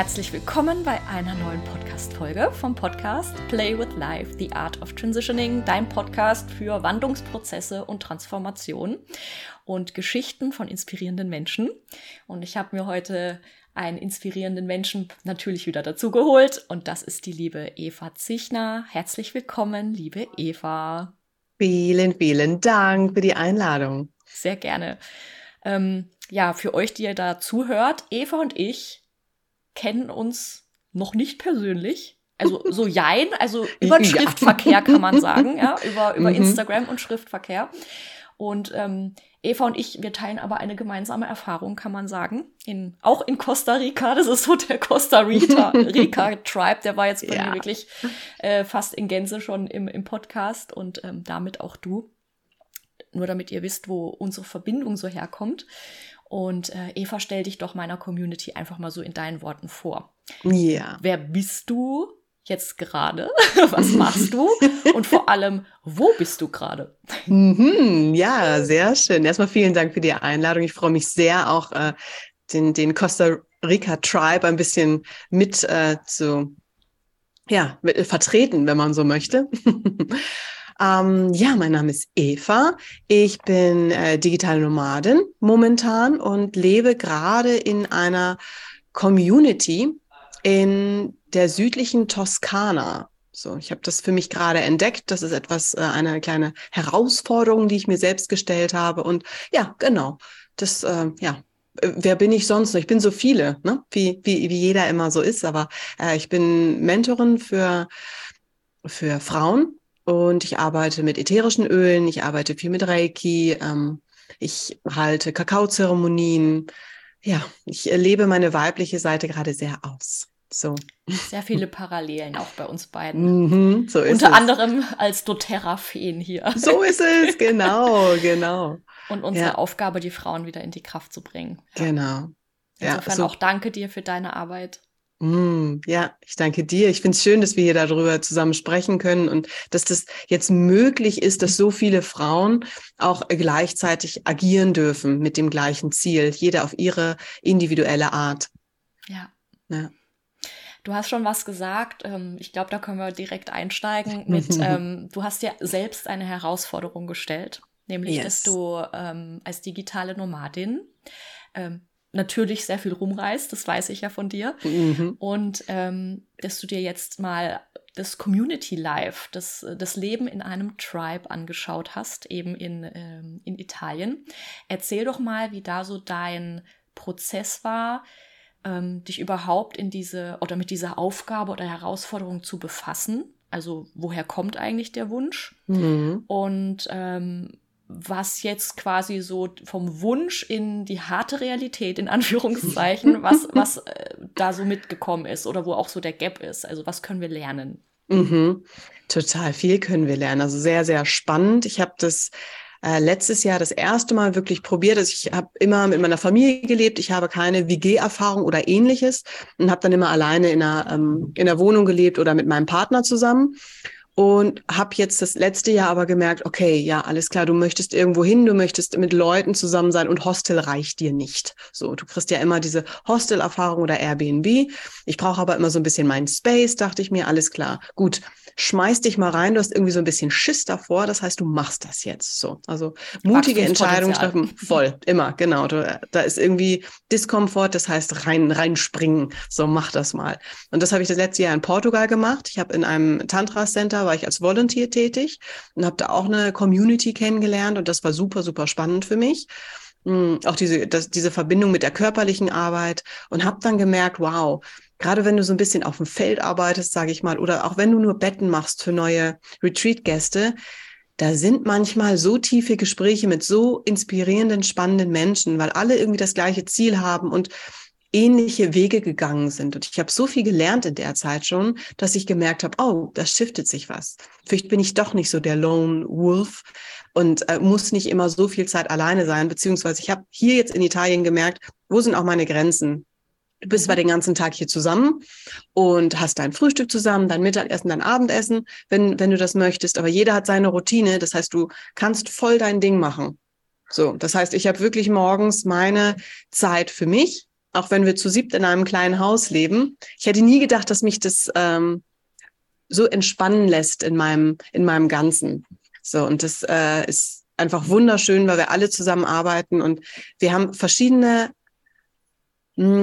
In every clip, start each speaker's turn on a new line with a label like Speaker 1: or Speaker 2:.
Speaker 1: herzlich willkommen bei einer neuen Podcast-Folge vom Podcast Play with Life, The Art of Transitioning, dein Podcast für Wandlungsprozesse und Transformation und Geschichten von inspirierenden Menschen. Und ich habe mir heute einen inspirierenden Menschen natürlich wieder dazu geholt und das ist die liebe Eva Zichner. Herzlich willkommen, liebe Eva.
Speaker 2: Vielen, vielen Dank für die Einladung.
Speaker 1: Sehr gerne. Ähm, ja, für euch, die ihr da zuhört, Eva und ich kennen uns noch nicht persönlich. Also so jein, also über den ja. Schriftverkehr kann man sagen, ja, über, über mhm. Instagram und Schriftverkehr. Und ähm, Eva und ich, wir teilen aber eine gemeinsame Erfahrung, kann man sagen. In, auch in Costa Rica. Das ist so der Costa Rica, Rica Tribe. Der war jetzt bei ja. mir wirklich äh, fast in Gänze schon im, im Podcast und ähm, damit auch du. Nur damit ihr wisst, wo unsere Verbindung so herkommt. Und äh, Eva, stell dich doch meiner Community einfach mal so in deinen Worten vor.
Speaker 2: Ja.
Speaker 1: Wer bist du jetzt gerade? Was machst du? Und vor allem, wo bist du gerade?
Speaker 2: Mhm, ja, sehr schön. Erstmal vielen Dank für die Einladung. Ich freue mich sehr, auch äh, den, den Costa Rica Tribe ein bisschen mit äh, zu ja, mit, äh, vertreten, wenn man so möchte. Ähm, ja, mein Name ist Eva. Ich bin äh, digitale Nomadin momentan und lebe gerade in einer Community in der südlichen Toskana. So, ich habe das für mich gerade entdeckt. Das ist etwas, äh, eine kleine Herausforderung, die ich mir selbst gestellt habe. Und ja, genau. Das, äh, ja, wer bin ich sonst? Ich bin so viele, ne? wie, wie, wie jeder immer so ist, aber äh, ich bin Mentorin für, für Frauen und ich arbeite mit ätherischen Ölen, ich arbeite viel mit Reiki, ähm, ich halte Kakaozeremonien. Ja, ich lebe meine weibliche Seite gerade sehr aus. So.
Speaker 1: Sehr viele Parallelen auch bei uns beiden. Mhm, so ist Unter es. anderem als doTERRA-Feen hier.
Speaker 2: So ist es, genau, genau.
Speaker 1: Und unsere ja. Aufgabe, die Frauen wieder in die Kraft zu bringen.
Speaker 2: Genau.
Speaker 1: Insofern ja, so. auch danke dir für deine Arbeit.
Speaker 2: Mm, ja, ich danke dir. Ich finde es schön, dass wir hier darüber zusammen sprechen können und dass das jetzt möglich ist, dass so viele Frauen auch gleichzeitig agieren dürfen mit dem gleichen Ziel, jeder auf ihre individuelle Art.
Speaker 1: Ja. ja. Du hast schon was gesagt. Ähm, ich glaube, da können wir direkt einsteigen mit, ähm, du hast ja selbst eine Herausforderung gestellt, nämlich, yes. dass du ähm, als digitale Nomadin ähm, natürlich sehr viel rumreist, das weiß ich ja von dir. Mhm. Und ähm, dass du dir jetzt mal das Community Life, das, das Leben in einem Tribe angeschaut hast, eben in, ähm, in Italien. Erzähl doch mal, wie da so dein Prozess war, ähm, dich überhaupt in diese oder mit dieser Aufgabe oder Herausforderung zu befassen. Also woher kommt eigentlich der Wunsch? Mhm. Und ähm, was jetzt quasi so vom Wunsch in die harte Realität, in Anführungszeichen, was, was äh, da so mitgekommen ist oder wo auch so der Gap ist. Also was können wir lernen?
Speaker 2: Mhm. Total viel können wir lernen. Also sehr, sehr spannend. Ich habe das äh, letztes Jahr das erste Mal wirklich probiert. Also ich habe immer mit meiner Familie gelebt. Ich habe keine WG-Erfahrung oder ähnliches und habe dann immer alleine in einer, ähm, in einer Wohnung gelebt oder mit meinem Partner zusammen und habe jetzt das letzte Jahr aber gemerkt, okay, ja, alles klar, du möchtest irgendwo hin, du möchtest mit Leuten zusammen sein und Hostel reicht dir nicht. So, du kriegst ja immer diese Hostel-Erfahrung oder Airbnb. Ich brauche aber immer so ein bisschen meinen Space, dachte ich mir, alles klar. Gut, schmeiß dich mal rein, du hast irgendwie so ein bisschen Schiss davor, das heißt, du machst das jetzt so. Also mutige Entscheidungen treffen, voll, immer, genau. Du, da ist irgendwie Diskomfort, das heißt rein reinspringen. So, mach das mal. Und das habe ich das letzte Jahr in Portugal gemacht. Ich habe in einem Tantra Center war ich als Volunteer tätig und habe da auch eine Community kennengelernt und das war super super spannend für mich. Mm, auch diese, das, diese Verbindung mit der körperlichen Arbeit und habe dann gemerkt, wow, gerade wenn du so ein bisschen auf dem Feld arbeitest, sage ich mal, oder auch wenn du nur Betten machst für neue Retreat-Gäste, da sind manchmal so tiefe Gespräche mit so inspirierenden, spannenden Menschen, weil alle irgendwie das gleiche Ziel haben und ähnliche Wege gegangen sind. Und ich habe so viel gelernt in der Zeit schon, dass ich gemerkt habe, oh, da shiftet sich was. Vielleicht bin ich doch nicht so der Lone Wolf und äh, muss nicht immer so viel Zeit alleine sein. Beziehungsweise ich habe hier jetzt in Italien gemerkt, wo sind auch meine Grenzen? Du bist zwar mhm. den ganzen Tag hier zusammen und hast dein Frühstück zusammen, dein Mittagessen, dein Abendessen, wenn, wenn du das möchtest, aber jeder hat seine Routine. Das heißt, du kannst voll dein Ding machen. So, das heißt, ich habe wirklich morgens meine Zeit für mich auch wenn wir zu siebt in einem kleinen Haus leben. Ich hätte nie gedacht, dass mich das ähm, so entspannen lässt in meinem, in meinem Ganzen. So, und das äh, ist einfach wunderschön, weil wir alle zusammenarbeiten und wir haben verschiedene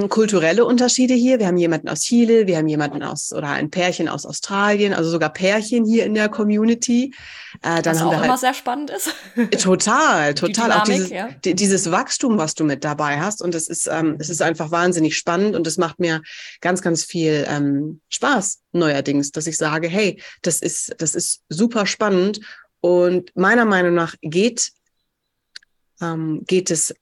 Speaker 2: kulturelle Unterschiede hier. Wir haben jemanden aus Chile, wir haben jemanden aus oder ein Pärchen aus Australien, also sogar Pärchen hier in der Community.
Speaker 1: Äh, dann was haben auch wir halt, immer sehr spannend ist.
Speaker 2: Total, total. Die Dynamik, auch dieses, ja. die, dieses Wachstum, was du mit dabei hast. Und es ist, ähm, es ist einfach wahnsinnig spannend und es macht mir ganz, ganz viel ähm, Spaß neuerdings, dass ich sage, hey, das ist, das ist super spannend. Und meiner Meinung nach geht, ähm, geht es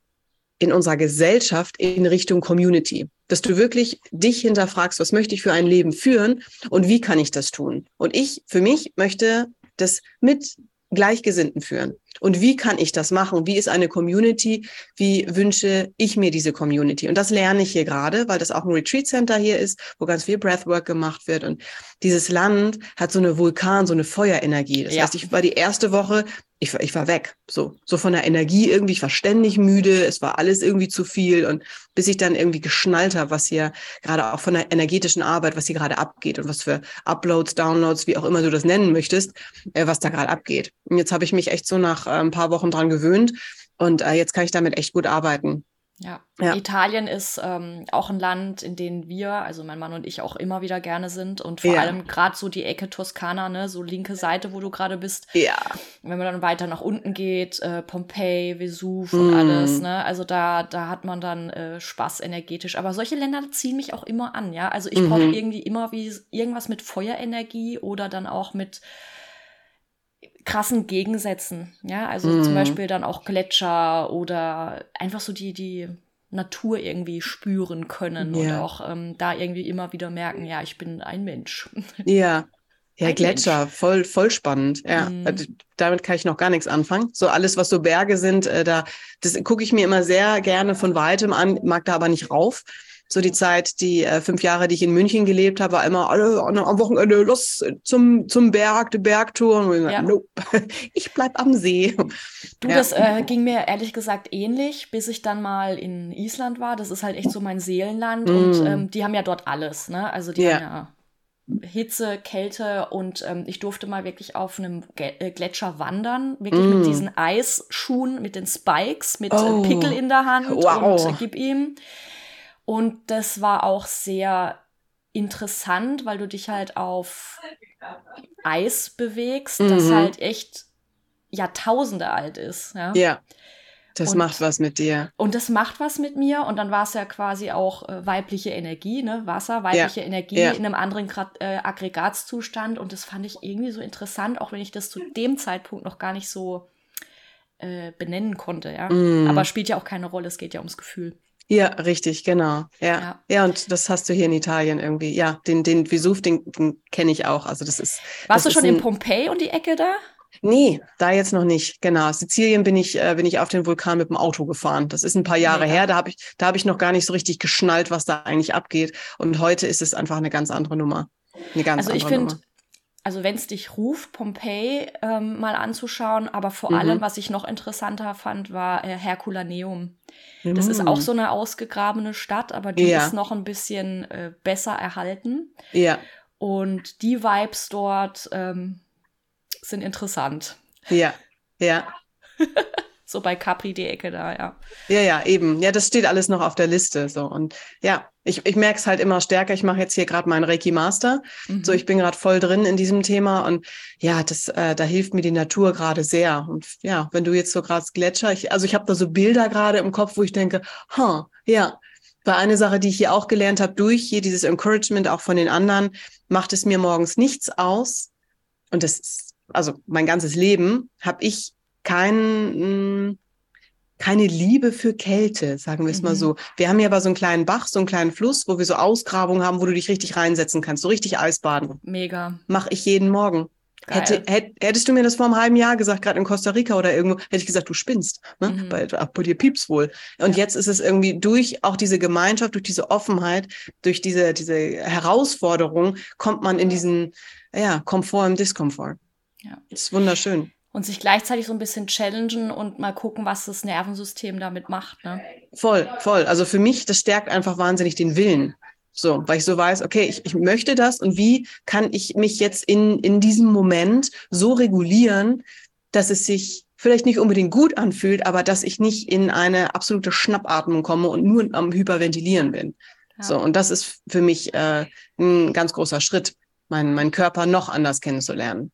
Speaker 2: in unserer Gesellschaft in Richtung Community. Dass du wirklich dich hinterfragst, was möchte ich für ein Leben führen und wie kann ich das tun? Und ich für mich möchte das mit Gleichgesinnten führen. Und wie kann ich das machen? Wie ist eine Community? Wie wünsche ich mir diese Community? Und das lerne ich hier gerade, weil das auch ein Retreat Center hier ist, wo ganz viel Breathwork gemacht wird. Und dieses Land hat so eine Vulkan, so eine Feuerenergie. Das ja. heißt, ich war die erste Woche ich, ich war weg, so, so von der Energie irgendwie, ich war ständig müde, es war alles irgendwie zu viel und bis ich dann irgendwie geschnallt habe, was hier gerade auch von der energetischen Arbeit, was hier gerade abgeht und was für Uploads, Downloads, wie auch immer du das nennen möchtest, äh, was da gerade abgeht. Und jetzt habe ich mich echt so nach äh, ein paar Wochen dran gewöhnt und äh, jetzt kann ich damit echt gut arbeiten.
Speaker 1: Ja. ja. Italien ist ähm, auch ein Land, in dem wir, also mein Mann und ich auch immer wieder gerne sind und vor ja. allem gerade so die Ecke Toskana, ne, so linke Seite, wo du gerade bist.
Speaker 2: Ja.
Speaker 1: Wenn man dann weiter nach unten geht, äh, Pompeji, Vesuv und mm. alles, ne, also da, da hat man dann äh, Spaß energetisch. Aber solche Länder ziehen mich auch immer an, ja. Also ich mhm. brauche irgendwie immer wie irgendwas mit Feuerenergie oder dann auch mit krassen Gegensätzen. Ja, also mhm. zum Beispiel dann auch Gletscher oder einfach so die, die Natur irgendwie spüren können ja. und auch ähm, da irgendwie immer wieder merken, ja, ich bin ein Mensch.
Speaker 2: Ja. Ja, ein Gletscher, Mensch. voll, voll spannend. Ja, mhm. Also damit kann ich noch gar nichts anfangen. So alles, was so Berge sind, äh, da, das gucke ich mir immer sehr gerne von weitem an, mag da aber nicht rauf so die Zeit, die äh, fünf Jahre, die ich in München gelebt habe, war immer alle am Wochenende los zum, zum Berg, die Bergtour. Und ja. gesagt, nope, ich bleib am See.
Speaker 1: Du, ja. das äh, ging mir ehrlich gesagt ähnlich, bis ich dann mal in Island war. Das ist halt echt so mein Seelenland mm. und ähm, die haben ja dort alles, ne? Also die yeah. haben ja Hitze, Kälte und ähm, ich durfte mal wirklich auf einem äh, Gletscher wandern, wirklich mm. mit diesen Eisschuhen, mit den Spikes, mit äh, oh. Pickel in der Hand wow. und äh, gib ihm. Und das war auch sehr interessant, weil du dich halt auf Eis bewegst, mhm. das halt echt Jahrtausende alt ist. Ja.
Speaker 2: ja. Das und, macht was mit dir.
Speaker 1: Und das macht was mit mir. Und dann war es ja quasi auch äh, weibliche Energie, ne? Wasser, weibliche ja. Energie ja. in einem anderen Grad, äh, Aggregatzustand. Und das fand ich irgendwie so interessant, auch wenn ich das zu dem Zeitpunkt noch gar nicht so äh, benennen konnte. Ja? Mm. Aber spielt ja auch keine Rolle, es geht ja ums Gefühl.
Speaker 2: Ja, richtig, genau. Ja. ja. ja. und das hast du hier in Italien irgendwie. Ja, den, den Vesuv, den, den kenne ich auch. Also das ist.
Speaker 1: Warst
Speaker 2: das
Speaker 1: du schon in Pompeji und die Ecke da?
Speaker 2: Nee, da jetzt noch nicht. Genau. Sizilien bin ich, äh, bin ich auf den Vulkan mit dem Auto gefahren. Das ist ein paar Jahre ja. her. Da habe ich, da habe ich noch gar nicht so richtig geschnallt, was da eigentlich abgeht. Und heute ist es einfach eine ganz andere Nummer. Eine ganz
Speaker 1: also
Speaker 2: andere
Speaker 1: ich finde, also wenn es dich ruft, Pompeji ähm, mal anzuschauen, aber vor mhm. allem, was ich noch interessanter fand, war äh, Herculaneum. Mhm. Das ist auch so eine ausgegrabene Stadt, aber die ja. ist noch ein bisschen äh, besser erhalten.
Speaker 2: Ja.
Speaker 1: Und die Vibes dort ähm, sind interessant.
Speaker 2: Ja, ja.
Speaker 1: so bei Capri die Ecke da, ja.
Speaker 2: Ja, ja, eben. Ja, das steht alles noch auf der Liste. So. Und ja, ich, ich merke es halt immer stärker. Ich mache jetzt hier gerade meinen Reiki Master. Mhm. So, ich bin gerade voll drin in diesem Thema und ja, das, äh, da hilft mir die Natur gerade sehr. Und ja, wenn du jetzt so gerade Gletscher, ich, also ich habe da so Bilder gerade im Kopf, wo ich denke, ha, ja, war eine Sache, die ich hier auch gelernt habe, durch hier dieses Encouragement auch von den anderen, macht es mir morgens nichts aus. Und das ist, also mein ganzes Leben habe ich kein, mm, keine Liebe für Kälte, sagen wir es mhm. mal so. Wir haben ja aber so einen kleinen Bach, so einen kleinen Fluss, wo wir so Ausgrabungen haben, wo du dich richtig reinsetzen kannst, so richtig Eisbaden.
Speaker 1: Mega.
Speaker 2: Mache ich jeden Morgen. Hätte, hätt, hättest du mir das vor einem halben Jahr gesagt, gerade in Costa Rica oder irgendwo, hätte ich gesagt, du spinnst. Ne? Mhm. Bei, bei dir piepst wohl. Und ja. jetzt ist es irgendwie durch auch diese Gemeinschaft, durch diese Offenheit, durch diese, diese Herausforderung, kommt man in diesen ja, Komfort im Diskomfort. Ja. Das ist wunderschön.
Speaker 1: Und sich gleichzeitig so ein bisschen challengen und mal gucken, was das Nervensystem damit macht. Ne?
Speaker 2: Voll, voll. Also für mich, das stärkt einfach wahnsinnig den Willen. So, weil ich so weiß, okay, ich, ich möchte das und wie kann ich mich jetzt in, in diesem Moment so regulieren, dass es sich vielleicht nicht unbedingt gut anfühlt, aber dass ich nicht in eine absolute Schnappatmung komme und nur am Hyperventilieren bin. Ja. So, und das ist für mich äh, ein ganz großer Schritt, meinen mein Körper noch anders kennenzulernen.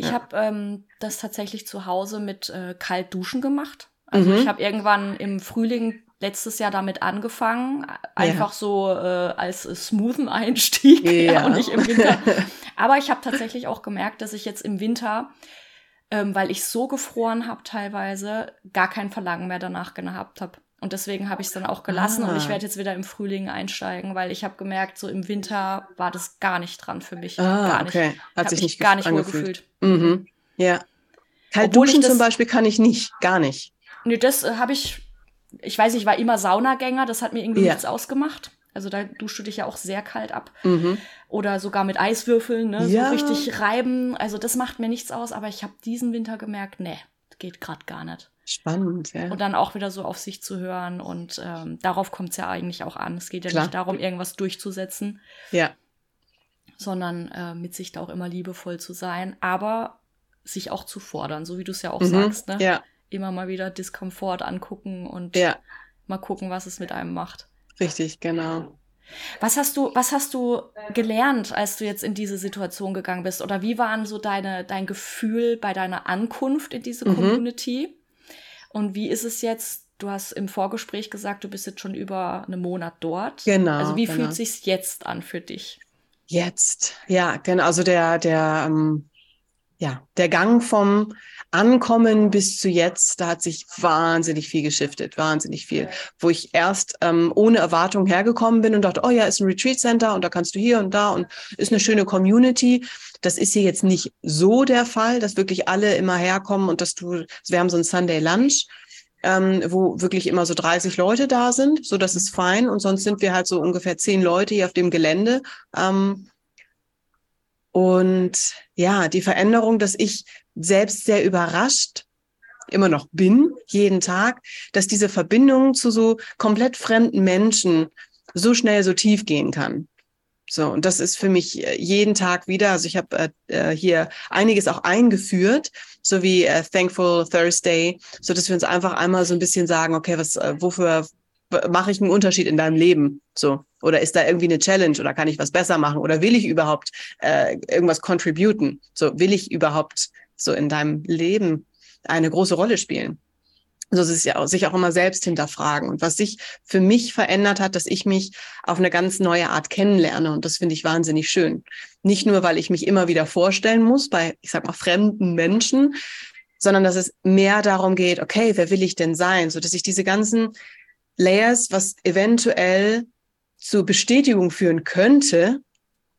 Speaker 1: Ich ja. habe ähm, das tatsächlich zu Hause mit äh, kalt duschen gemacht. Also mhm. ich habe irgendwann im Frühling letztes Jahr damit angefangen, einfach ja. so äh, als smoothen Einstieg ja. ja. und nicht im Winter. Aber ich habe tatsächlich auch gemerkt, dass ich jetzt im Winter, ähm, weil ich so gefroren habe teilweise, gar kein Verlangen mehr danach gehabt habe. Und deswegen habe ich es dann auch gelassen ah. und ich ah. werde jetzt wieder im Frühling einsteigen, weil ich habe gemerkt, so im Winter war das gar nicht dran für mich. Ah, gar nicht.
Speaker 2: Okay. Hat
Speaker 1: sich
Speaker 2: nicht
Speaker 1: gar nicht wohl gefühlt.
Speaker 2: Mhm. Ja. Kalt duschen zum Beispiel kann ich nicht, gar nicht.
Speaker 1: Nö, das äh, habe ich, ich weiß, ich war immer Saunagänger, das hat mir irgendwie ja. nichts ausgemacht. Also da duschst du dich ja auch sehr kalt ab. Mhm. Oder sogar mit Eiswürfeln, ne? Ja. so richtig reiben. Also das macht mir nichts aus, aber ich habe diesen Winter gemerkt, nee, geht gerade gar nicht.
Speaker 2: Spannend, ja.
Speaker 1: Und dann auch wieder so auf sich zu hören. Und ähm, darauf kommt es ja eigentlich auch an. Es geht ja Klar. nicht darum, irgendwas durchzusetzen.
Speaker 2: Ja.
Speaker 1: Sondern äh, mit sich da auch immer liebevoll zu sein, aber sich auch zu fordern, so wie du es ja auch mhm. sagst. Ne?
Speaker 2: Ja.
Speaker 1: Immer mal wieder Diskomfort angucken und
Speaker 2: ja.
Speaker 1: mal gucken, was es mit einem macht.
Speaker 2: Richtig, genau.
Speaker 1: Was hast du, was hast du gelernt, als du jetzt in diese Situation gegangen bist? Oder wie waren so deine, dein Gefühl bei deiner Ankunft in diese mhm. Community? Und wie ist es jetzt? Du hast im Vorgespräch gesagt, du bist jetzt schon über einen Monat dort.
Speaker 2: Genau.
Speaker 1: Also wie
Speaker 2: genau.
Speaker 1: fühlt sich's jetzt an für dich?
Speaker 2: Jetzt, ja, genau. Also der, der, ähm, ja, der Gang vom Ankommen bis zu jetzt, da hat sich wahnsinnig viel geschiftet, wahnsinnig viel. Wo ich erst ähm, ohne Erwartung hergekommen bin und dachte, oh ja, ist ein Retreat Center und da kannst du hier und da und ist eine schöne Community. Das ist hier jetzt nicht so der Fall, dass wirklich alle immer herkommen und dass du, wir haben so ein Sunday Lunch. Ähm, wo wirklich immer so 30 Leute da sind, so das ist fein. Und sonst sind wir halt so ungefähr zehn Leute hier auf dem Gelände. Ähm, und ja, die Veränderung, dass ich selbst sehr überrascht immer noch bin, jeden Tag, dass diese Verbindung zu so komplett fremden Menschen so schnell so tief gehen kann. So, und das ist für mich äh, jeden Tag wieder, also ich habe äh, äh, hier einiges auch eingeführt, so wie äh, Thankful Thursday, so dass wir uns einfach einmal so ein bisschen sagen, okay, was, äh, wofür mache ich einen Unterschied in deinem Leben? So, oder ist da irgendwie eine Challenge oder kann ich was besser machen oder will ich überhaupt äh, irgendwas contributen? So, will ich überhaupt so in deinem Leben eine große Rolle spielen? So also sich, auch, sich auch immer selbst hinterfragen. Und was sich für mich verändert hat, dass ich mich auf eine ganz neue Art kennenlerne. Und das finde ich wahnsinnig schön. Nicht nur, weil ich mich immer wieder vorstellen muss bei, ich sag mal, fremden Menschen, sondern dass es mehr darum geht, okay, wer will ich denn sein? So dass ich diese ganzen Layers, was eventuell zur Bestätigung führen könnte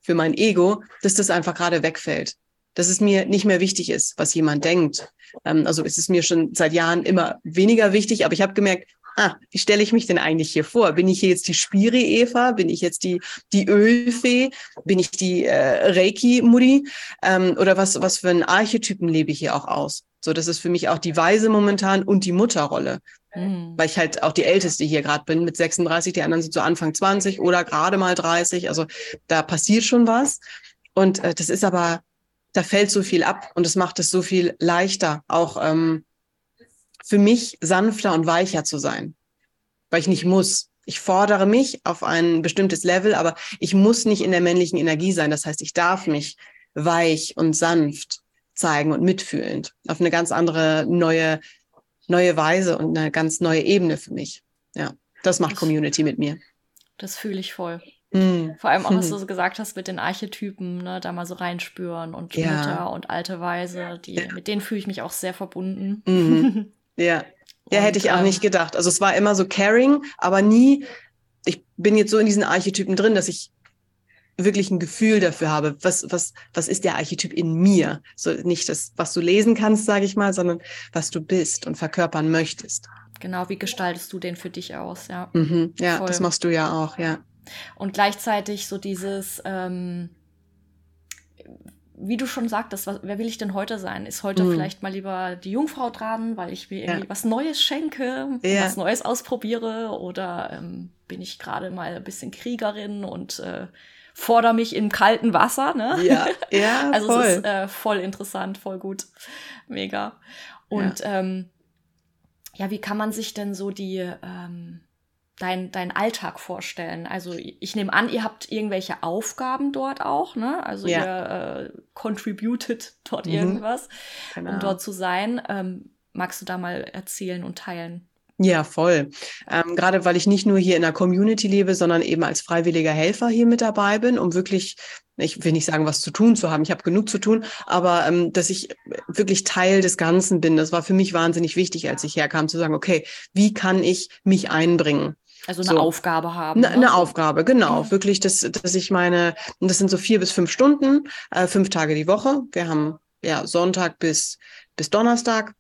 Speaker 2: für mein Ego, dass das einfach gerade wegfällt. Dass es mir nicht mehr wichtig ist, was jemand denkt. Ähm, also es mir schon seit Jahren immer weniger wichtig, aber ich habe gemerkt, ah, wie stelle ich mich denn eigentlich hier vor? Bin ich hier jetzt die Spiri-Eva? Bin ich jetzt die, die Ölfee? Bin ich die äh, Reiki-Mutti? Ähm, oder was, was für einen Archetypen lebe ich hier auch aus? So, das ist für mich auch die Weise momentan und die Mutterrolle. Mhm. Weil ich halt auch die Älteste hier gerade bin mit 36, die anderen sind so Anfang 20 oder gerade mal 30. Also da passiert schon was. Und äh, das ist aber, da fällt so viel ab und es macht es so viel leichter, auch ähm, für mich sanfter und weicher zu sein. Weil ich nicht muss. Ich fordere mich auf ein bestimmtes Level, aber ich muss nicht in der männlichen Energie sein. Das heißt, ich darf mich weich und sanft zeigen und mitfühlend auf eine ganz andere neue neue Weise und eine ganz neue Ebene für mich. Ja, das macht Community mit mir.
Speaker 1: Das fühle ich voll. Mm. Vor allem auch, was du so gesagt hast mit den Archetypen, ne, da mal so reinspüren und ja. Mutter und alte Weise, die, ja. mit denen fühle ich mich auch sehr verbunden.
Speaker 2: Mhm. Ja. Ja, und, hätte ich auch ähm, nicht gedacht. Also es war immer so caring, aber nie, ich bin jetzt so in diesen Archetypen drin, dass ich wirklich ein Gefühl dafür habe, was, was, was ist der Archetyp in mir? So nicht das, was du lesen kannst, sage ich mal, sondern was du bist und verkörpern möchtest.
Speaker 1: Genau, wie gestaltest du den für dich aus, ja.
Speaker 2: Mhm, ja, Voll. das machst du ja auch, ja.
Speaker 1: Und gleichzeitig so dieses, ähm, wie du schon sagtest, was, wer will ich denn heute sein? Ist heute mhm. vielleicht mal lieber die Jungfrau dran, weil ich mir irgendwie ja. was Neues schenke, ja. was Neues ausprobiere oder ähm, bin ich gerade mal ein bisschen Kriegerin und äh, fordere mich im kalten Wasser, ne?
Speaker 2: Ja, ja.
Speaker 1: also voll. es ist äh, voll interessant, voll gut. Mega. Und ja. Ähm, ja, wie kann man sich denn so die ähm, dein, dein Alltag vorstellen? Also ich nehme an, ihr habt irgendwelche Aufgaben dort auch, ne? Also ja. ihr äh, contributed dort mhm. irgendwas, genau. um dort zu sein. Ähm, magst du da mal erzählen und teilen?
Speaker 2: Ja, voll. Ähm, gerade weil ich nicht nur hier in der Community lebe, sondern eben als freiwilliger Helfer hier mit dabei bin, um wirklich, ich will nicht sagen, was zu tun zu haben, ich habe genug zu tun, aber ähm, dass ich wirklich Teil des Ganzen bin, das war für mich wahnsinnig wichtig, als ich herkam, zu sagen, okay, wie kann ich mich einbringen?
Speaker 1: Also eine so. Aufgabe haben.
Speaker 2: Ne, eine, ne? Aufgabe, genau. Mhm. Wirklich, dass, dass ich meine, und das sind so vier bis fünf Stunden, äh, fünf Tage die Woche. Wir haben ja Sonntag bis, bis Donnerstag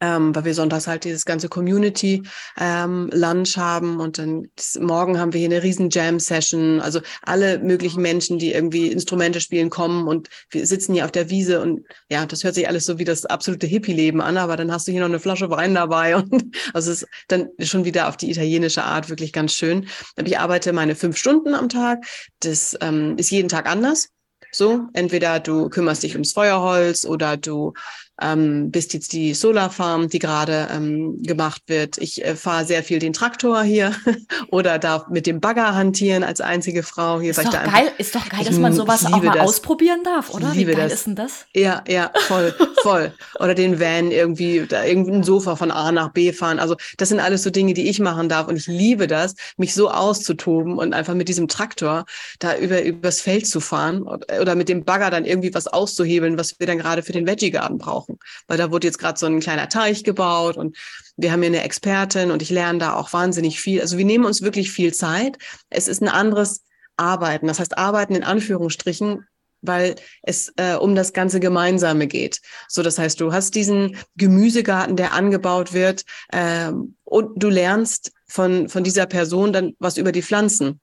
Speaker 2: ähm, weil wir sonntags halt dieses ganze Community ähm, Lunch haben und dann morgen haben wir hier eine riesen Jam Session, also alle möglichen Menschen, die irgendwie Instrumente spielen kommen und wir sitzen hier auf der Wiese und ja, das hört sich alles so wie das absolute Hippie-Leben an, aber dann hast du hier noch eine Flasche Wein dabei und also es ist dann schon wieder auf die italienische Art wirklich ganz schön. Ich arbeite meine fünf Stunden am Tag, das ähm, ist jeden Tag anders. So, entweder du kümmerst dich ums Feuerholz oder du ähm, bist jetzt die Solarfarm, die gerade ähm, gemacht wird. Ich äh, fahre sehr viel den Traktor hier oder darf mit dem Bagger hantieren als einzige Frau hier.
Speaker 1: Ist, doch, da geil, ist doch geil, dass man sowas auch mal das. ausprobieren darf, oder?
Speaker 2: Wie geil
Speaker 1: das. ist denn das?
Speaker 2: Ja, ja, voll, voll. oder den Van irgendwie, da irgendein Sofa von A nach B fahren. Also das sind alles so Dinge, die ich machen darf und ich liebe das, mich so auszutoben und einfach mit diesem Traktor da über übers Feld zu fahren oder mit dem Bagger dann irgendwie was auszuhebeln, was wir dann gerade für den Veggie Garden brauchen brauchen. Weil da wurde jetzt gerade so ein kleiner Teich gebaut und wir haben hier eine Expertin und ich lerne da auch wahnsinnig viel. Also wir nehmen uns wirklich viel Zeit. Es ist ein anderes Arbeiten. Das heißt, Arbeiten in Anführungsstrichen, weil es äh, um das ganze Gemeinsame geht. So, das heißt, du hast diesen Gemüsegarten, der angebaut wird, äh, und du lernst von, von dieser Person dann was über die Pflanzen.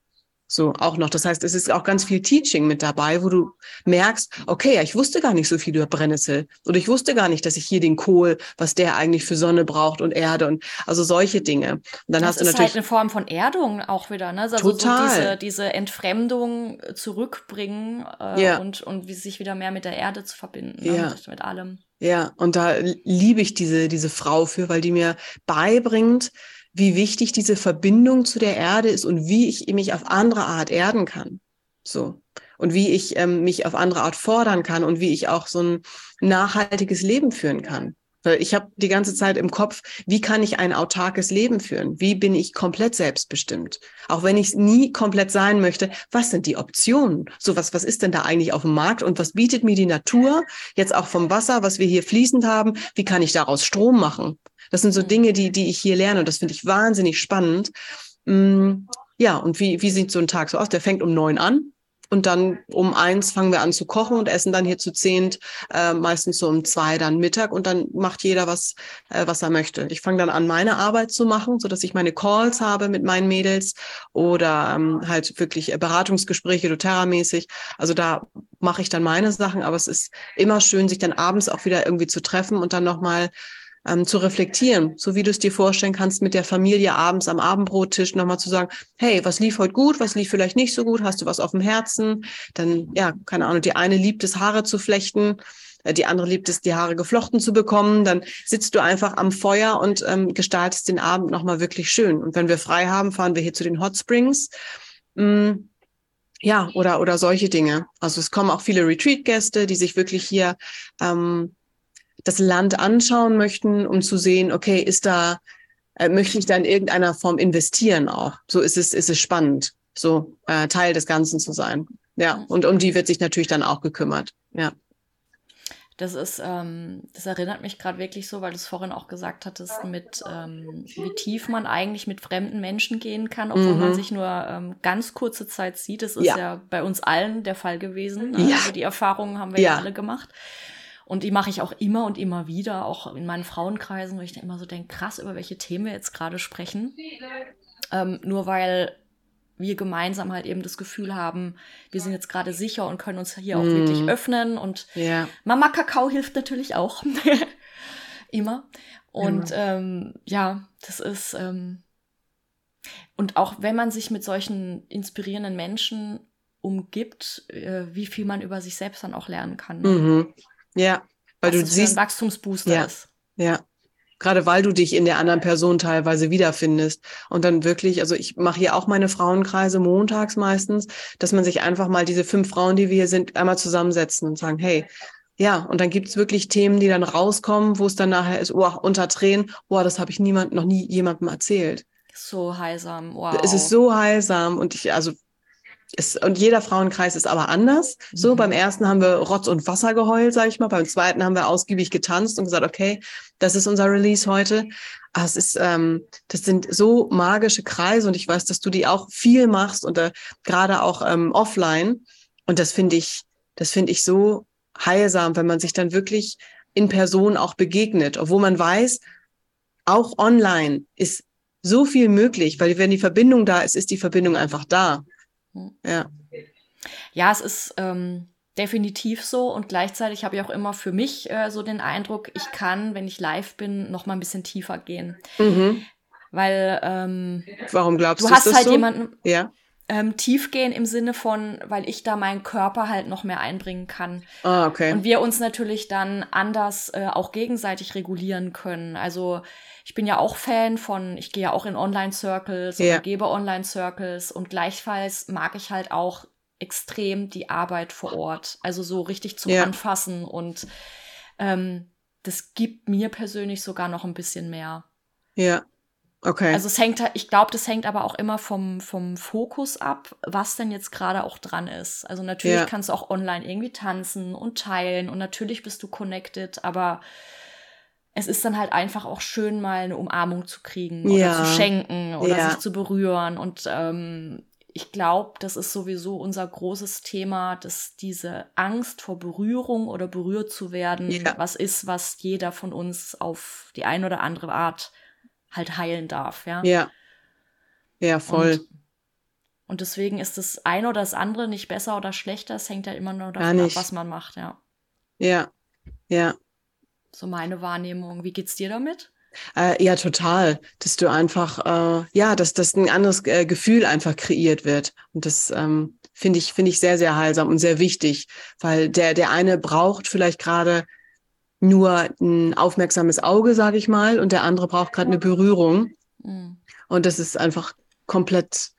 Speaker 2: So auch noch. Das heißt, es ist auch ganz viel Teaching mit dabei, wo du merkst, okay, ich wusste gar nicht so viel über Brennnessel oder ich wusste gar nicht, dass ich hier den Kohl, was der eigentlich für Sonne braucht und Erde und also solche Dinge. Und
Speaker 1: dann das hast du natürlich ist halt eine Form von Erdung auch wieder, ne? Also total. So diese, diese Entfremdung zurückbringen äh, ja. und und wie sich wieder mehr mit der Erde zu verbinden, ne? ja. mit, mit allem.
Speaker 2: Ja, und da liebe ich diese diese Frau für, weil die mir beibringt, wie wichtig diese Verbindung zu der Erde ist und wie ich mich auf andere Art erden kann. So. Und wie ich ähm, mich auf andere Art fordern kann und wie ich auch so ein nachhaltiges Leben führen kann. Weil ich habe die ganze Zeit im Kopf, wie kann ich ein autarkes Leben führen? Wie bin ich komplett selbstbestimmt? Auch wenn ich es nie komplett sein möchte, was sind die Optionen? So was, was ist denn da eigentlich auf dem Markt und was bietet mir die Natur jetzt auch vom Wasser, was wir hier fließend haben? Wie kann ich daraus Strom machen? Das sind so mhm. Dinge, die, die ich hier lerne und das finde ich wahnsinnig spannend. Mm, ja, und wie, wie sieht so ein Tag so aus? Der fängt um neun an. Und dann um eins fangen wir an zu kochen und essen dann hier zu zehnt, äh, meistens so um zwei dann Mittag und dann macht jeder was, äh, was er möchte. Ich fange dann an, meine Arbeit zu machen, so dass ich meine Calls habe mit meinen Mädels oder ähm, halt wirklich Beratungsgespräche doTERRA-mäßig. Also da mache ich dann meine Sachen, aber es ist immer schön, sich dann abends auch wieder irgendwie zu treffen und dann nochmal ähm, zu reflektieren, so wie du es dir vorstellen kannst, mit der Familie abends am Abendbrottisch nochmal zu sagen, hey, was lief heute gut, was lief vielleicht nicht so gut, hast du was auf dem Herzen? Dann, ja, keine Ahnung, die eine liebt es, Haare zu flechten, äh, die andere liebt es, die Haare geflochten zu bekommen. Dann sitzt du einfach am Feuer und ähm, gestaltest den Abend nochmal wirklich schön. Und wenn wir frei haben, fahren wir hier zu den Hot Springs. Mm, ja, oder, oder solche Dinge. Also es kommen auch viele Retreat-Gäste, die sich wirklich hier ähm, das Land anschauen möchten, um zu sehen, okay, ist da, äh, möchte ich da in irgendeiner Form investieren auch. So ist es, ist es spannend, so äh, Teil des Ganzen zu sein. Ja, und um die wird sich natürlich dann auch gekümmert. Ja.
Speaker 1: Das ist, ähm, das erinnert mich gerade wirklich so, weil du es vorhin auch gesagt hattest, mit ähm, wie tief man eigentlich mit fremden Menschen gehen kann, obwohl mhm. man sich nur ähm, ganz kurze Zeit sieht. Das ist ja. ja bei uns allen der Fall gewesen. Ne? Ja. Also die Erfahrungen haben wir ja, ja alle gemacht. Und die mache ich auch immer und immer wieder, auch in meinen Frauenkreisen, wo ich dann immer so denke, krass, über welche Themen wir jetzt gerade sprechen. Ähm, nur weil wir gemeinsam halt eben das Gefühl haben, wir sind jetzt gerade sicher und können uns hier auch mm. wirklich öffnen. Und
Speaker 2: yeah.
Speaker 1: Mama Kakao hilft natürlich auch. Immer. Und ja. Ähm, ja, das ist. Ähm, und auch wenn man sich mit solchen inspirierenden Menschen umgibt, äh, wie viel man über sich selbst dann auch lernen kann.
Speaker 2: Mhm. Ja,
Speaker 1: weil du siehst, ein Wachstumsbooster
Speaker 2: ja,
Speaker 1: ist.
Speaker 2: Ja, gerade weil du dich in der anderen Person teilweise wiederfindest und dann wirklich, also ich mache hier auch meine Frauenkreise montags meistens, dass man sich einfach mal diese fünf Frauen, die wir hier sind, einmal zusammensetzen und sagen, hey, ja, und dann gibt's wirklich Themen, die dann rauskommen, wo es dann nachher ist, oh, unter Tränen, oh, das habe ich niemand, noch nie jemandem erzählt.
Speaker 1: So heilsam, wow.
Speaker 2: Es ist so heilsam und ich, also es, und jeder Frauenkreis ist aber anders. So, mhm. beim ersten haben wir Rotz und Wasser geheult, sag ich mal. Beim zweiten haben wir ausgiebig getanzt und gesagt, okay, das ist unser Release heute. Aber es ist, ähm, das sind so magische Kreise und ich weiß, dass du die auch viel machst und äh, gerade auch ähm, offline. Und das finde ich, das finde ich so heilsam, wenn man sich dann wirklich in Person auch begegnet, obwohl man weiß, auch online ist so viel möglich, weil wenn die Verbindung da ist, ist die Verbindung einfach da. Ja.
Speaker 1: Ja, es ist ähm, definitiv so und gleichzeitig habe ich auch immer für mich äh, so den Eindruck, ich kann, wenn ich live bin, noch mal ein bisschen tiefer gehen.
Speaker 2: Mhm.
Speaker 1: Weil ähm,
Speaker 2: warum glaubst
Speaker 1: du? Du hast halt
Speaker 2: so?
Speaker 1: jemanden.
Speaker 2: Ja.
Speaker 1: Ähm, tief gehen im Sinne von, weil ich da meinen Körper halt noch mehr einbringen kann.
Speaker 2: Ah, okay.
Speaker 1: Und wir uns natürlich dann anders äh, auch gegenseitig regulieren können. Also ich bin ja auch Fan von, ich gehe ja auch in Online-Circles ja. oder gebe Online-Circles und gleichfalls mag ich halt auch extrem die Arbeit vor Ort. Also so richtig zum ja. Anfassen und ähm, das gibt mir persönlich sogar noch ein bisschen mehr.
Speaker 2: Ja. Okay.
Speaker 1: Also es hängt, ich glaube, das hängt aber auch immer vom, vom Fokus ab, was denn jetzt gerade auch dran ist. Also natürlich ja. kannst du auch online irgendwie tanzen und teilen und natürlich bist du connected, aber es ist dann halt einfach auch schön, mal eine Umarmung zu kriegen oder ja. zu schenken oder ja. sich zu berühren. Und ähm, ich glaube, das ist sowieso unser großes Thema, dass diese Angst vor Berührung oder berührt zu werden, ja. was ist, was jeder von uns auf die eine oder andere Art halt heilen darf, ja.
Speaker 2: Ja. Ja, voll.
Speaker 1: Und, und deswegen ist das eine oder das andere nicht besser oder schlechter. Es hängt ja immer nur davon ab, was man macht, ja.
Speaker 2: Ja, ja.
Speaker 1: So meine Wahrnehmung. Wie geht's dir damit?
Speaker 2: Äh, ja, total. Dass du einfach, äh, ja, dass das ein anderes äh, Gefühl einfach kreiert wird. Und das ähm, finde ich, finde ich sehr, sehr heilsam und sehr wichtig, weil der, der eine braucht vielleicht gerade nur ein aufmerksames Auge, sage ich mal, und der andere braucht gerade eine Berührung. Mhm. Und das ist einfach komplett,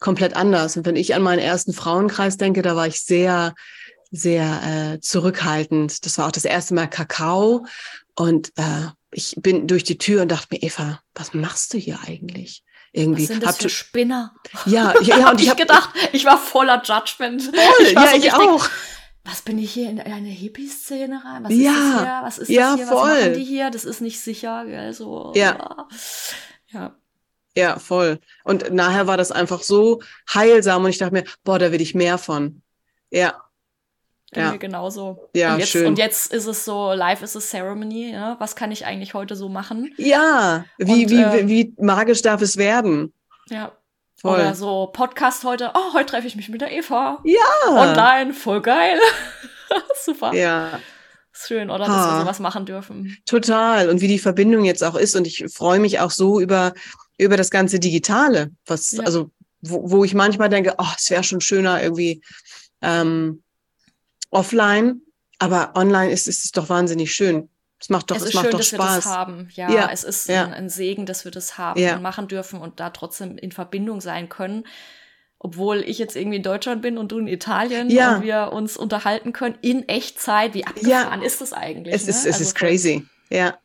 Speaker 2: komplett anders. Und wenn ich an meinen ersten Frauenkreis denke, da war ich sehr, sehr äh, zurückhaltend. Das war auch das erste Mal Kakao. Und äh, ich bin durch die Tür und dachte mir, Eva, was machst du hier eigentlich? Irgendwie. Was
Speaker 1: sind das für Spinner?
Speaker 2: Ja, ja, ja und
Speaker 1: ich, ich gedacht, ich war voller Judgment.
Speaker 2: Voll, ich ja, so ich auch
Speaker 1: was bin ich hier in eine Hippie-Szene rein? Was
Speaker 2: ja,
Speaker 1: ist das hier? Was ist
Speaker 2: ja,
Speaker 1: das hier?
Speaker 2: Voll.
Speaker 1: Was machen die hier? Das ist nicht sicher, gell? So,
Speaker 2: ja.
Speaker 1: ja.
Speaker 2: Ja, voll. Und nachher war das einfach so heilsam und ich dachte mir, boah, da will ich mehr von. Ja.
Speaker 1: Ja. mir genauso.
Speaker 2: Ja,
Speaker 1: und jetzt,
Speaker 2: schön.
Speaker 1: Und jetzt ist es so, live is a ceremony. Ja? Was kann ich eigentlich heute so machen?
Speaker 2: Ja, wie, und, wie, äh, wie magisch darf es werden?
Speaker 1: Ja, Voll. Oder so Podcast heute, oh, heute treffe ich mich mit der Eva.
Speaker 2: Ja.
Speaker 1: Online, voll geil. Super.
Speaker 2: Ja.
Speaker 1: Schön, oder? Dass ha. wir sowas machen dürfen.
Speaker 2: Total. Und wie die Verbindung jetzt auch ist. Und ich freue mich auch so über, über das ganze Digitale. Was, ja. also, wo, wo ich manchmal denke, oh, es wäre schon schöner irgendwie ähm, offline. Aber online ist, ist es doch wahnsinnig schön. Es macht doch, es, es macht
Speaker 1: schön,
Speaker 2: doch
Speaker 1: dass
Speaker 2: Spaß.
Speaker 1: wir das haben. Ja, ja. es ist ja. Ein, ein, Segen, dass wir das haben ja. und machen dürfen und da trotzdem in Verbindung sein können. Obwohl ich jetzt irgendwie in Deutschland bin und du in Italien
Speaker 2: ja.
Speaker 1: und wir uns unterhalten können in Echtzeit. Wie abgefahren ist das eigentlich?
Speaker 2: Es ist, ne? es also ist crazy. Ja.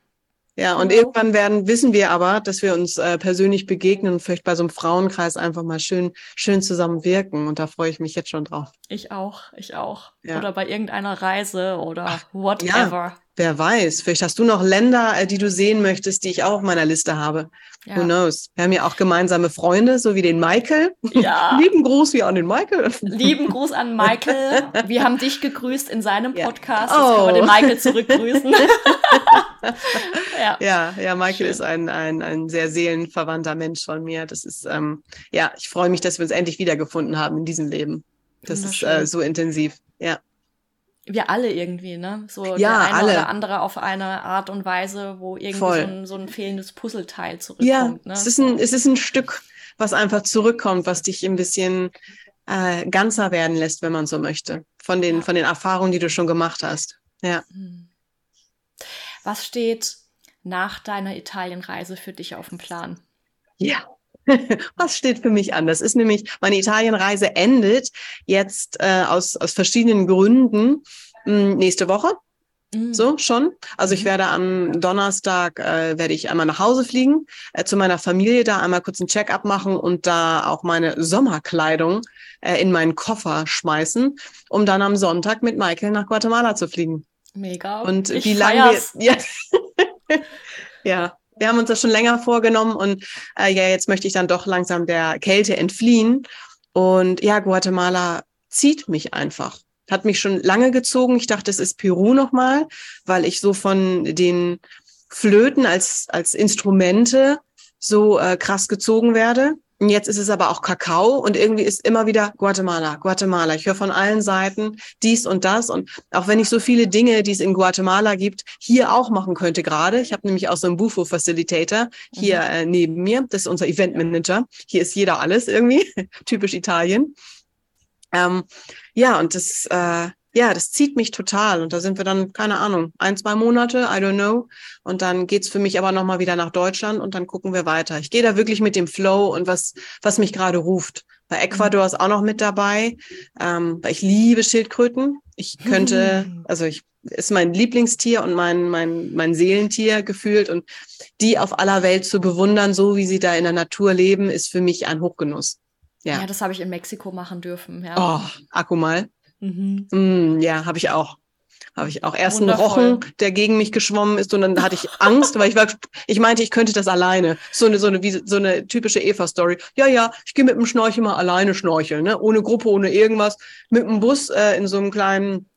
Speaker 2: Ja, und irgendwann werden, wissen wir aber, dass wir uns äh, persönlich begegnen und vielleicht bei so einem Frauenkreis einfach mal schön, schön zusammen wirken. Und da freue ich mich jetzt schon drauf.
Speaker 1: Ich auch, ich auch. Ja. Oder bei irgendeiner Reise oder Ach, whatever.
Speaker 2: Ja. Wer weiß, vielleicht hast du noch Länder, äh, die du sehen möchtest, die ich auch auf meiner Liste habe. Ja. Who knows? Wir haben ja auch gemeinsame Freunde, so wie den Michael.
Speaker 1: Ja.
Speaker 2: Lieben Gruß wie an den Michael.
Speaker 1: Lieben Gruß an Michael. Wir haben dich gegrüßt in seinem Podcast. Ja. Oh. Jetzt können wir den Michael zurückgrüßen.
Speaker 2: ja. ja, ja, Michael Schön. ist ein, ein, ein sehr seelenverwandter Mensch von mir. Das ist, ähm, ja, ich freue mich, dass wir uns endlich wiedergefunden haben in diesem Leben. Das ist äh, so intensiv, ja.
Speaker 1: Wir alle irgendwie, ne? So
Speaker 2: ja,
Speaker 1: der eine
Speaker 2: alle.
Speaker 1: oder andere auf eine Art und Weise, wo irgendwie so ein, so ein, fehlendes Puzzleteil zurückkommt. Ja, ne?
Speaker 2: es, ist ein, es ist ein Stück, was einfach zurückkommt, was dich ein bisschen äh, ganzer werden lässt, wenn man so möchte, von den, von den Erfahrungen, die du schon gemacht hast. Ja. Hm.
Speaker 1: Was steht nach deiner Italienreise für dich auf dem Plan?
Speaker 2: Ja, was steht für mich an? Das ist nämlich, meine Italienreise endet jetzt äh, aus, aus verschiedenen Gründen mh, hm, nächste Woche. Mhm. So schon. Also ich mhm. werde am Donnerstag äh, werde ich einmal nach Hause fliegen, äh, zu meiner Familie da einmal kurz einen Check-up machen und da auch meine Sommerkleidung äh, in meinen Koffer schmeißen, um dann am Sonntag mit Michael nach Guatemala zu fliegen.
Speaker 1: Mega.
Speaker 2: Und ich wie lange ja, ja, wir haben uns das schon länger vorgenommen und äh, ja, jetzt möchte ich dann doch langsam der Kälte entfliehen. Und ja, Guatemala zieht mich einfach hat mich schon lange gezogen. Ich dachte, es ist Peru nochmal, weil ich so von den Flöten als, als Instrumente so äh, krass gezogen werde. Und jetzt ist es aber auch Kakao und irgendwie ist immer wieder Guatemala, Guatemala. Ich höre von allen Seiten dies und das. Und auch wenn ich so viele Dinge, die es in Guatemala gibt, hier auch machen könnte gerade. Ich habe nämlich auch so einen Bufo-Facilitator hier mhm. äh, neben mir. Das ist unser Event-Manager. Hier ist jeder alles irgendwie. Typisch Italien. Ähm, ja, und das, äh, ja, das zieht mich total. Und da sind wir dann, keine Ahnung, ein, zwei Monate, I don't know. Und dann geht's für mich aber nochmal wieder nach Deutschland und dann gucken wir weiter. Ich gehe da wirklich mit dem Flow und was, was mich gerade ruft. Bei Ecuador ist auch noch mit dabei, ähm, weil ich liebe Schildkröten. Ich könnte, hm. also ich ist mein Lieblingstier und mein, mein, mein Seelentier gefühlt. Und die auf aller Welt zu bewundern, so wie sie da in der Natur leben, ist für mich ein Hochgenuss.
Speaker 1: Ja, ja das habe ich in Mexiko machen dürfen. Ja.
Speaker 2: Oh, Akku mal. Mhm. Mm, ja, habe ich auch. Habe ich auch erst einen Rochen, der gegen mich geschwommen ist und dann hatte ich Angst, weil ich war, ich meinte, ich könnte das alleine. So eine, so eine, wie, so eine typische Eva-Story. Ja, ja, ich gehe mit dem Schnorchel mal alleine schnorcheln, ne? Ohne Gruppe, ohne irgendwas. Mit dem Bus äh, in so einem kleinen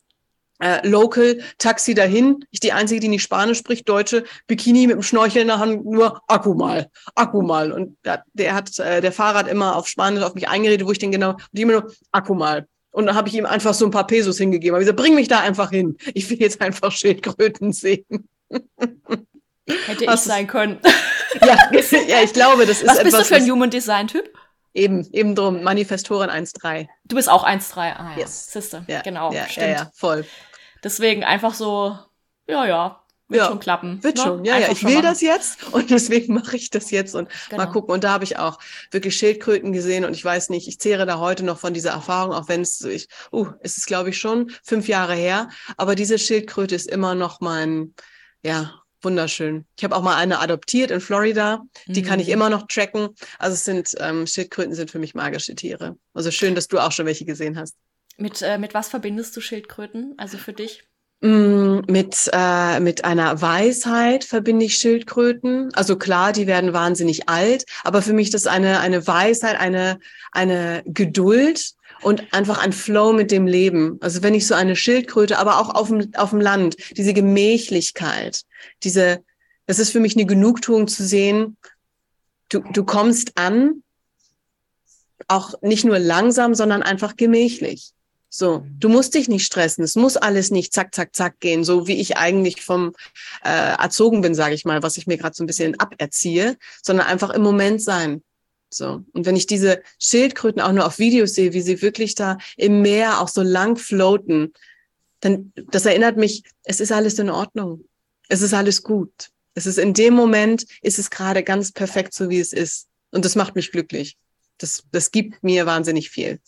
Speaker 2: äh, Local Taxi dahin. Ich die einzige, die nicht Spanisch spricht, Deutsche, Bikini mit dem Schnorchel in der Hand, nur Akku mal, Akku mal. Und der, der hat äh, der Fahrrad immer auf Spanisch auf mich eingeredet, wo ich den genau, die immer nur Akku mal. Und dann habe ich ihm einfach so ein paar Pesos hingegeben. Aber ich gesagt, bring mich da einfach hin. Ich will jetzt einfach Schildkröten sehen.
Speaker 1: Hätte Was ich sein können.
Speaker 2: Ja, ja, ich glaube, das ist
Speaker 1: Was bist du für ein Human Design Typ?
Speaker 2: Eben, eben drum, Manifestorin 1.3.
Speaker 1: Du bist auch 1.3, ah
Speaker 2: ja, yes.
Speaker 1: Sister,
Speaker 2: ja,
Speaker 1: genau,
Speaker 2: ja,
Speaker 1: stimmt.
Speaker 2: Ja, ja, voll.
Speaker 1: Deswegen einfach so, ja, ja, wird ja, schon klappen.
Speaker 2: Wird ne? schon, ja, einfach ja. Ich will machen. das jetzt und deswegen mache ich das jetzt und genau. mal gucken. Und da habe ich auch wirklich Schildkröten gesehen und ich weiß nicht, ich zehre da heute noch von dieser Erfahrung, auch wenn es, ich, uh, es ist glaube ich schon fünf Jahre her, aber diese Schildkröte ist immer noch mein, ja, wunderschön. Ich habe auch mal eine adoptiert in Florida. Die mhm. kann ich mhm. immer noch tracken. Also es sind ähm, Schildkröten sind für mich magische Tiere. Also schön, dass du auch schon welche gesehen hast.
Speaker 1: Mit, äh, mit was verbindest du Schildkröten? Also für dich?
Speaker 2: Mm, mit, äh, mit einer Weisheit verbinde ich Schildkröten. Also klar, die werden wahnsinnig alt, aber für mich das eine, eine Weisheit, eine, eine Geduld und einfach ein Flow mit dem Leben. Also wenn ich so eine Schildkröte, aber auch auf dem, auf dem Land, diese Gemächlichkeit, diese, das ist für mich eine Genugtuung zu sehen, du, du kommst an, auch nicht nur langsam, sondern einfach gemächlich. So, du musst dich nicht stressen. Es muss alles nicht zack, zack, zack gehen, so wie ich eigentlich vom äh, erzogen bin, sage ich mal, was ich mir gerade so ein bisschen aberziehe, sondern einfach im Moment sein. So. Und wenn ich diese Schildkröten auch nur auf Videos sehe, wie sie wirklich da im Meer auch so lang floaten, dann, das erinnert mich, es ist alles in Ordnung. Es ist alles gut. Es ist in dem Moment, ist es gerade ganz perfekt, so wie es ist. Und das macht mich glücklich. Das, das gibt mir wahnsinnig viel.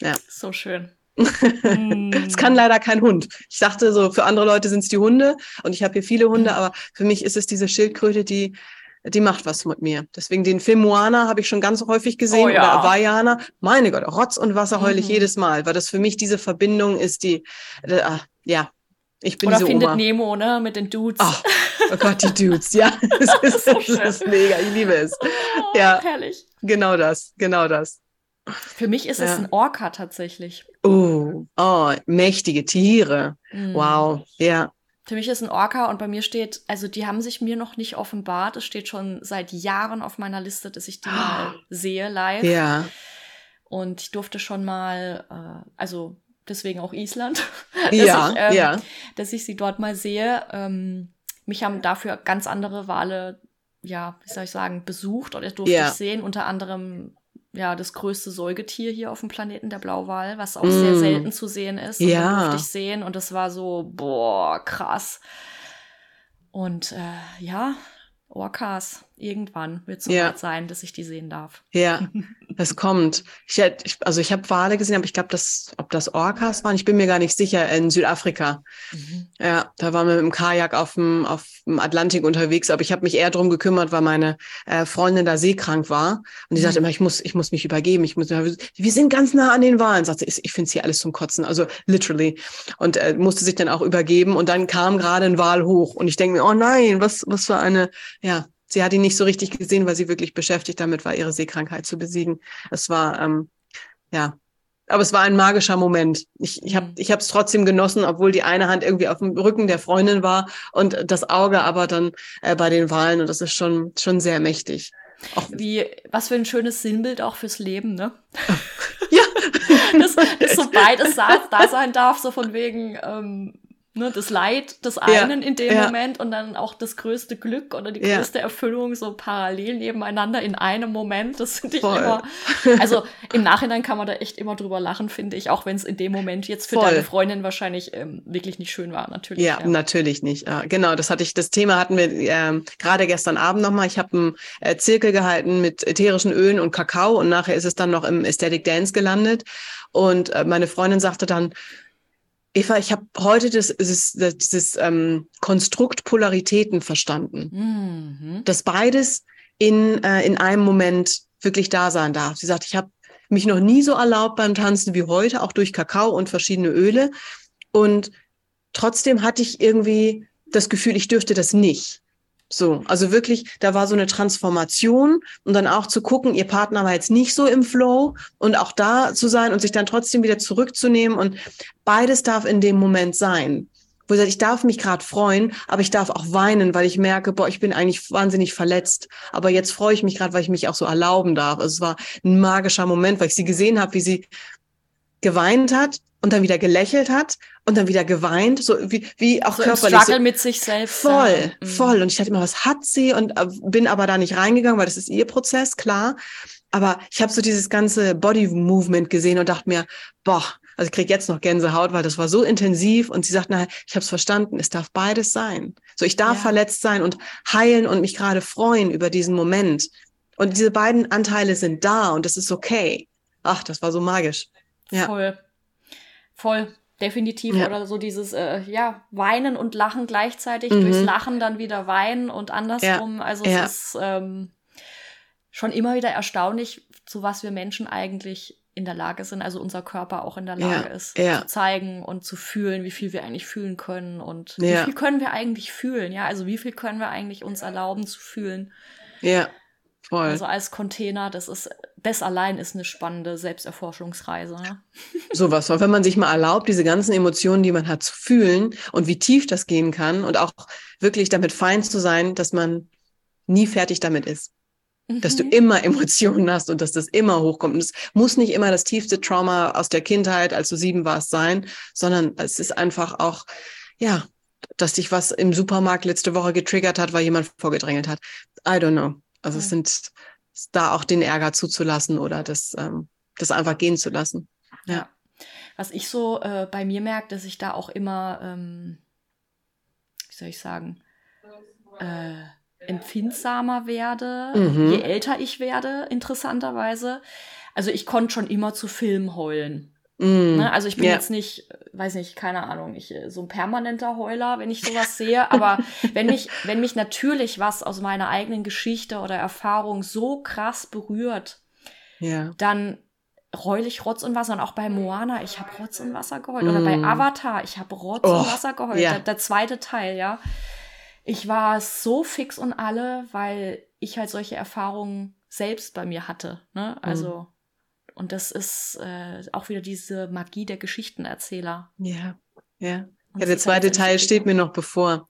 Speaker 2: Ja.
Speaker 1: So schön.
Speaker 2: Es kann leider kein Hund. Ich dachte so, für andere Leute sind es die Hunde und ich habe hier viele Hunde, aber für mich ist es diese Schildkröte, die die macht was mit mir. Deswegen den Film Moana habe ich schon ganz häufig gesehen oh, ja. oder Vajana. Meine Gott, Rotz und Wasser heule ich mhm. jedes Mal, weil das für mich diese Verbindung ist, die äh, ja, ich bin
Speaker 1: Oder
Speaker 2: diese
Speaker 1: findet
Speaker 2: Oma.
Speaker 1: Nemo, ne, mit den Dudes.
Speaker 2: Oh, oh Gott, die Dudes, ja. Das ist, das ist mega, ich liebe es.
Speaker 1: Oh, ja, herrlich.
Speaker 2: Genau das, genau das.
Speaker 1: Für mich ist ja. es ein Orca tatsächlich.
Speaker 2: Oh, oh mächtige Tiere. Mhm. Wow, ja.
Speaker 1: Für mich ist ein Orca und bei mir steht, also die haben sich mir noch nicht offenbart. Es steht schon seit Jahren auf meiner Liste, dass ich die mal sehe live.
Speaker 2: Ja.
Speaker 1: Und ich durfte schon mal, äh, also deswegen auch Island,
Speaker 2: ja,
Speaker 1: ich, ähm,
Speaker 2: ja.
Speaker 1: dass ich sie dort mal sehe. Ähm, mich haben dafür ganz andere Wale, ja, wie soll ich sagen, besucht oder durfte
Speaker 2: Ja.
Speaker 1: ich sehen. Unter anderem ja das größte Säugetier hier auf dem Planeten, der Blauwal, was auch
Speaker 2: Mm.
Speaker 1: sehr selten zu sehen ist. Und
Speaker 2: Ja.
Speaker 1: durfte ich sehen und das war so, boah, krass. Und äh, ja, Orcas, irgendwann wird es so
Speaker 2: Ja.
Speaker 1: weit sein, dass ich die sehen darf.
Speaker 2: Ja, es kommt. Ich, hätt- ich, also ich habe Wale gesehen, aber ich glaube, das, ob das Orcas waren, ich bin mir gar nicht sicher, in Südafrika. Ja, da waren wir mit dem Kajak auf dem, auf dem Atlantik unterwegs, aber ich habe mich eher drum gekümmert, weil meine äh, Freundin da seekrank war. Und die sagte immer, ich muss, ich muss mich übergeben. Ich muss, wir sind ganz nah an den Wahlen. Sagte, ich finde es hier alles zum Kotzen, also literally. Und äh, musste sich dann auch übergeben. Und dann kam gerade ein Wal hoch. Und ich denke mir, oh nein, was, was für eine, ja, sie hat ihn nicht so richtig gesehen, weil sie wirklich beschäftigt damit war, ihre Seekrankheit zu besiegen. Es war, ähm, ja, aber es war ein magischer Moment. Ich, ich habe
Speaker 1: Mhm.
Speaker 2: ich es trotzdem genossen, obwohl die eine Hand irgendwie auf dem Rücken der Freundin war und das Auge aber dann äh, bei den Wahlen. Und das ist schon, schon sehr mächtig. Auch,
Speaker 1: Wie, was für ein schönes Sinnbild auch fürs Leben, ne?
Speaker 2: ja,
Speaker 1: dass, dass so beides da sein darf, so von wegen ähm, ne, das Leid des einen in dem
Speaker 2: ja.
Speaker 1: Moment und dann auch das größte Glück oder die
Speaker 2: Ja.
Speaker 1: größte Erfüllung so parallel nebeneinander in einem Moment. Das finde ich
Speaker 2: Voll.
Speaker 1: immer. Also im Nachhinein kann man da echt immer drüber lachen, finde ich, auch wenn es in dem Moment jetzt für
Speaker 2: Voll.
Speaker 1: deine Freundin wahrscheinlich ähm, wirklich nicht schön war, natürlich.
Speaker 2: Ja, natürlich nicht. Ja, genau, das hatte ich, das Thema hatten wir ähm, gerade gestern Abend nochmal. Ich habe einen äh, Zirkel gehalten mit ätherischen Ölen und Kakao und nachher ist es dann noch im Aesthetic Dance gelandet. Und äh, meine Freundin sagte dann, Eva, ich habe heute das, dieses, das, dieses ähm, Konstrukt Polaritäten verstanden.
Speaker 1: Mhm.
Speaker 2: dass beides in, äh, in einem Moment wirklich da sein darf. Sie sagt, ich habe mich noch nie so erlaubt beim Tanzen wie heute, auch durch Kakao und verschiedene Öle. Und trotzdem hatte ich irgendwie das Gefühl, ich dürfte das nicht. So, also wirklich, da war so eine Transformation und dann auch zu gucken, ihr Partner war jetzt nicht so im Flow und auch da zu sein und sich dann trotzdem wieder zurückzunehmen und beides darf in dem Moment sein wo ich darf mich gerade freuen, aber ich darf auch weinen, weil ich merke, boah, ich bin eigentlich wahnsinnig verletzt. Aber jetzt freue ich mich gerade, weil ich mich auch so erlauben darf. Also es war ein magischer Moment, weil ich sie gesehen habe, wie sie geweint hat und dann wieder gelächelt hat und dann wieder geweint, so wie, wie auch
Speaker 1: So
Speaker 2: körperlich.
Speaker 1: Struggle
Speaker 2: So,
Speaker 1: mit sich selbst.
Speaker 2: voll,
Speaker 1: ja. Mhm.
Speaker 2: voll. Und ich dachte immer, was hat sie? Und äh, bin aber da nicht reingegangen, weil das ist ihr Prozess, klar. Aber ich habe so dieses ganze Body Movement gesehen und dachte mir, boah, also ich krieg jetzt noch Gänsehaut, weil das war so intensiv. Und sie sagt, na, ich habe es verstanden, es darf beides sein. So, ich darf
Speaker 1: Ja.
Speaker 2: verletzt sein und heilen und mich gerade freuen über diesen Moment. Und diese beiden Anteile sind da und das ist okay. Ach, das war so magisch. Ja.
Speaker 1: Voll. Voll. Definitiv.
Speaker 2: Ja.
Speaker 1: Oder so dieses, äh, ja, Weinen und Lachen gleichzeitig,
Speaker 2: Mhm.
Speaker 1: durchs Lachen dann wieder weinen und andersrum. Also
Speaker 2: Ja.
Speaker 1: es ist ähm, schon immer wieder erstaunlich, zu was wir Menschen eigentlich in der Lage sind, also unser Körper auch in der Lage
Speaker 2: Ja,
Speaker 1: ist,
Speaker 2: ja.
Speaker 1: zu zeigen und zu fühlen, wie viel wir eigentlich fühlen können und
Speaker 2: Ja.
Speaker 1: wie viel können wir eigentlich fühlen, ja, also wie viel können wir eigentlich uns erlauben zu fühlen.
Speaker 2: Ja, voll.
Speaker 1: Also als Container, das ist, das allein ist eine spannende Selbsterforschungsreise. Ne?
Speaker 2: Sowas, weil wenn man sich mal erlaubt, diese ganzen Emotionen, die man hat, zu fühlen und wie tief das gehen kann und auch wirklich damit fein zu sein, dass man nie fertig damit ist. Dass du
Speaker 1: Mhm.
Speaker 2: immer Emotionen hast und dass das immer hochkommt. Und es muss nicht immer das tiefste Trauma aus der Kindheit, als du sieben warst, sein, sondern es ist einfach auch, ja, dass dich was im Supermarkt letzte Woche getriggert hat, weil jemand vorgedrängelt hat. I don't know. Also es
Speaker 1: Mhm.
Speaker 2: sind da auch den Ärger zuzulassen oder das, ähm, das einfach gehen zu lassen. Ja.
Speaker 1: Was ich so äh, bei mir merke, dass ich da auch immer, ähm, wie soll ich sagen, äh, empfindsamer werde,
Speaker 2: Mhm.
Speaker 1: je älter ich werde, interessanterweise. Also ich konnte schon immer zu Filmen heulen.
Speaker 2: Mm.
Speaker 1: Ne? Also ich bin
Speaker 2: Ja.
Speaker 1: jetzt nicht, weiß nicht, keine Ahnung, ich, äh, so ein permanenter Heuler, wenn ich sowas sehe. Aber wenn mich, wenn mich natürlich was aus meiner eigenen Geschichte oder Erfahrung so krass berührt,
Speaker 2: Ja.
Speaker 1: dann heul ich Rotz und Wasser. Und auch bei Moana, ich habe Rotz und Wasser geheult. Oder bei
Speaker 2: Mm.
Speaker 1: Avatar, ich habe Rotz
Speaker 2: Oh,
Speaker 1: und Wasser geheult.
Speaker 2: ja.
Speaker 1: Der, der zweite Teil, ja. Ich war so fix und alle, weil ich halt solche Erfahrungen selbst bei mir hatte. Ne? Also, und das ist äh, auch wieder diese Magie der Geschichtenerzähler.
Speaker 2: Ja. Ja. ja, der zweite Teil steht mir noch bevor.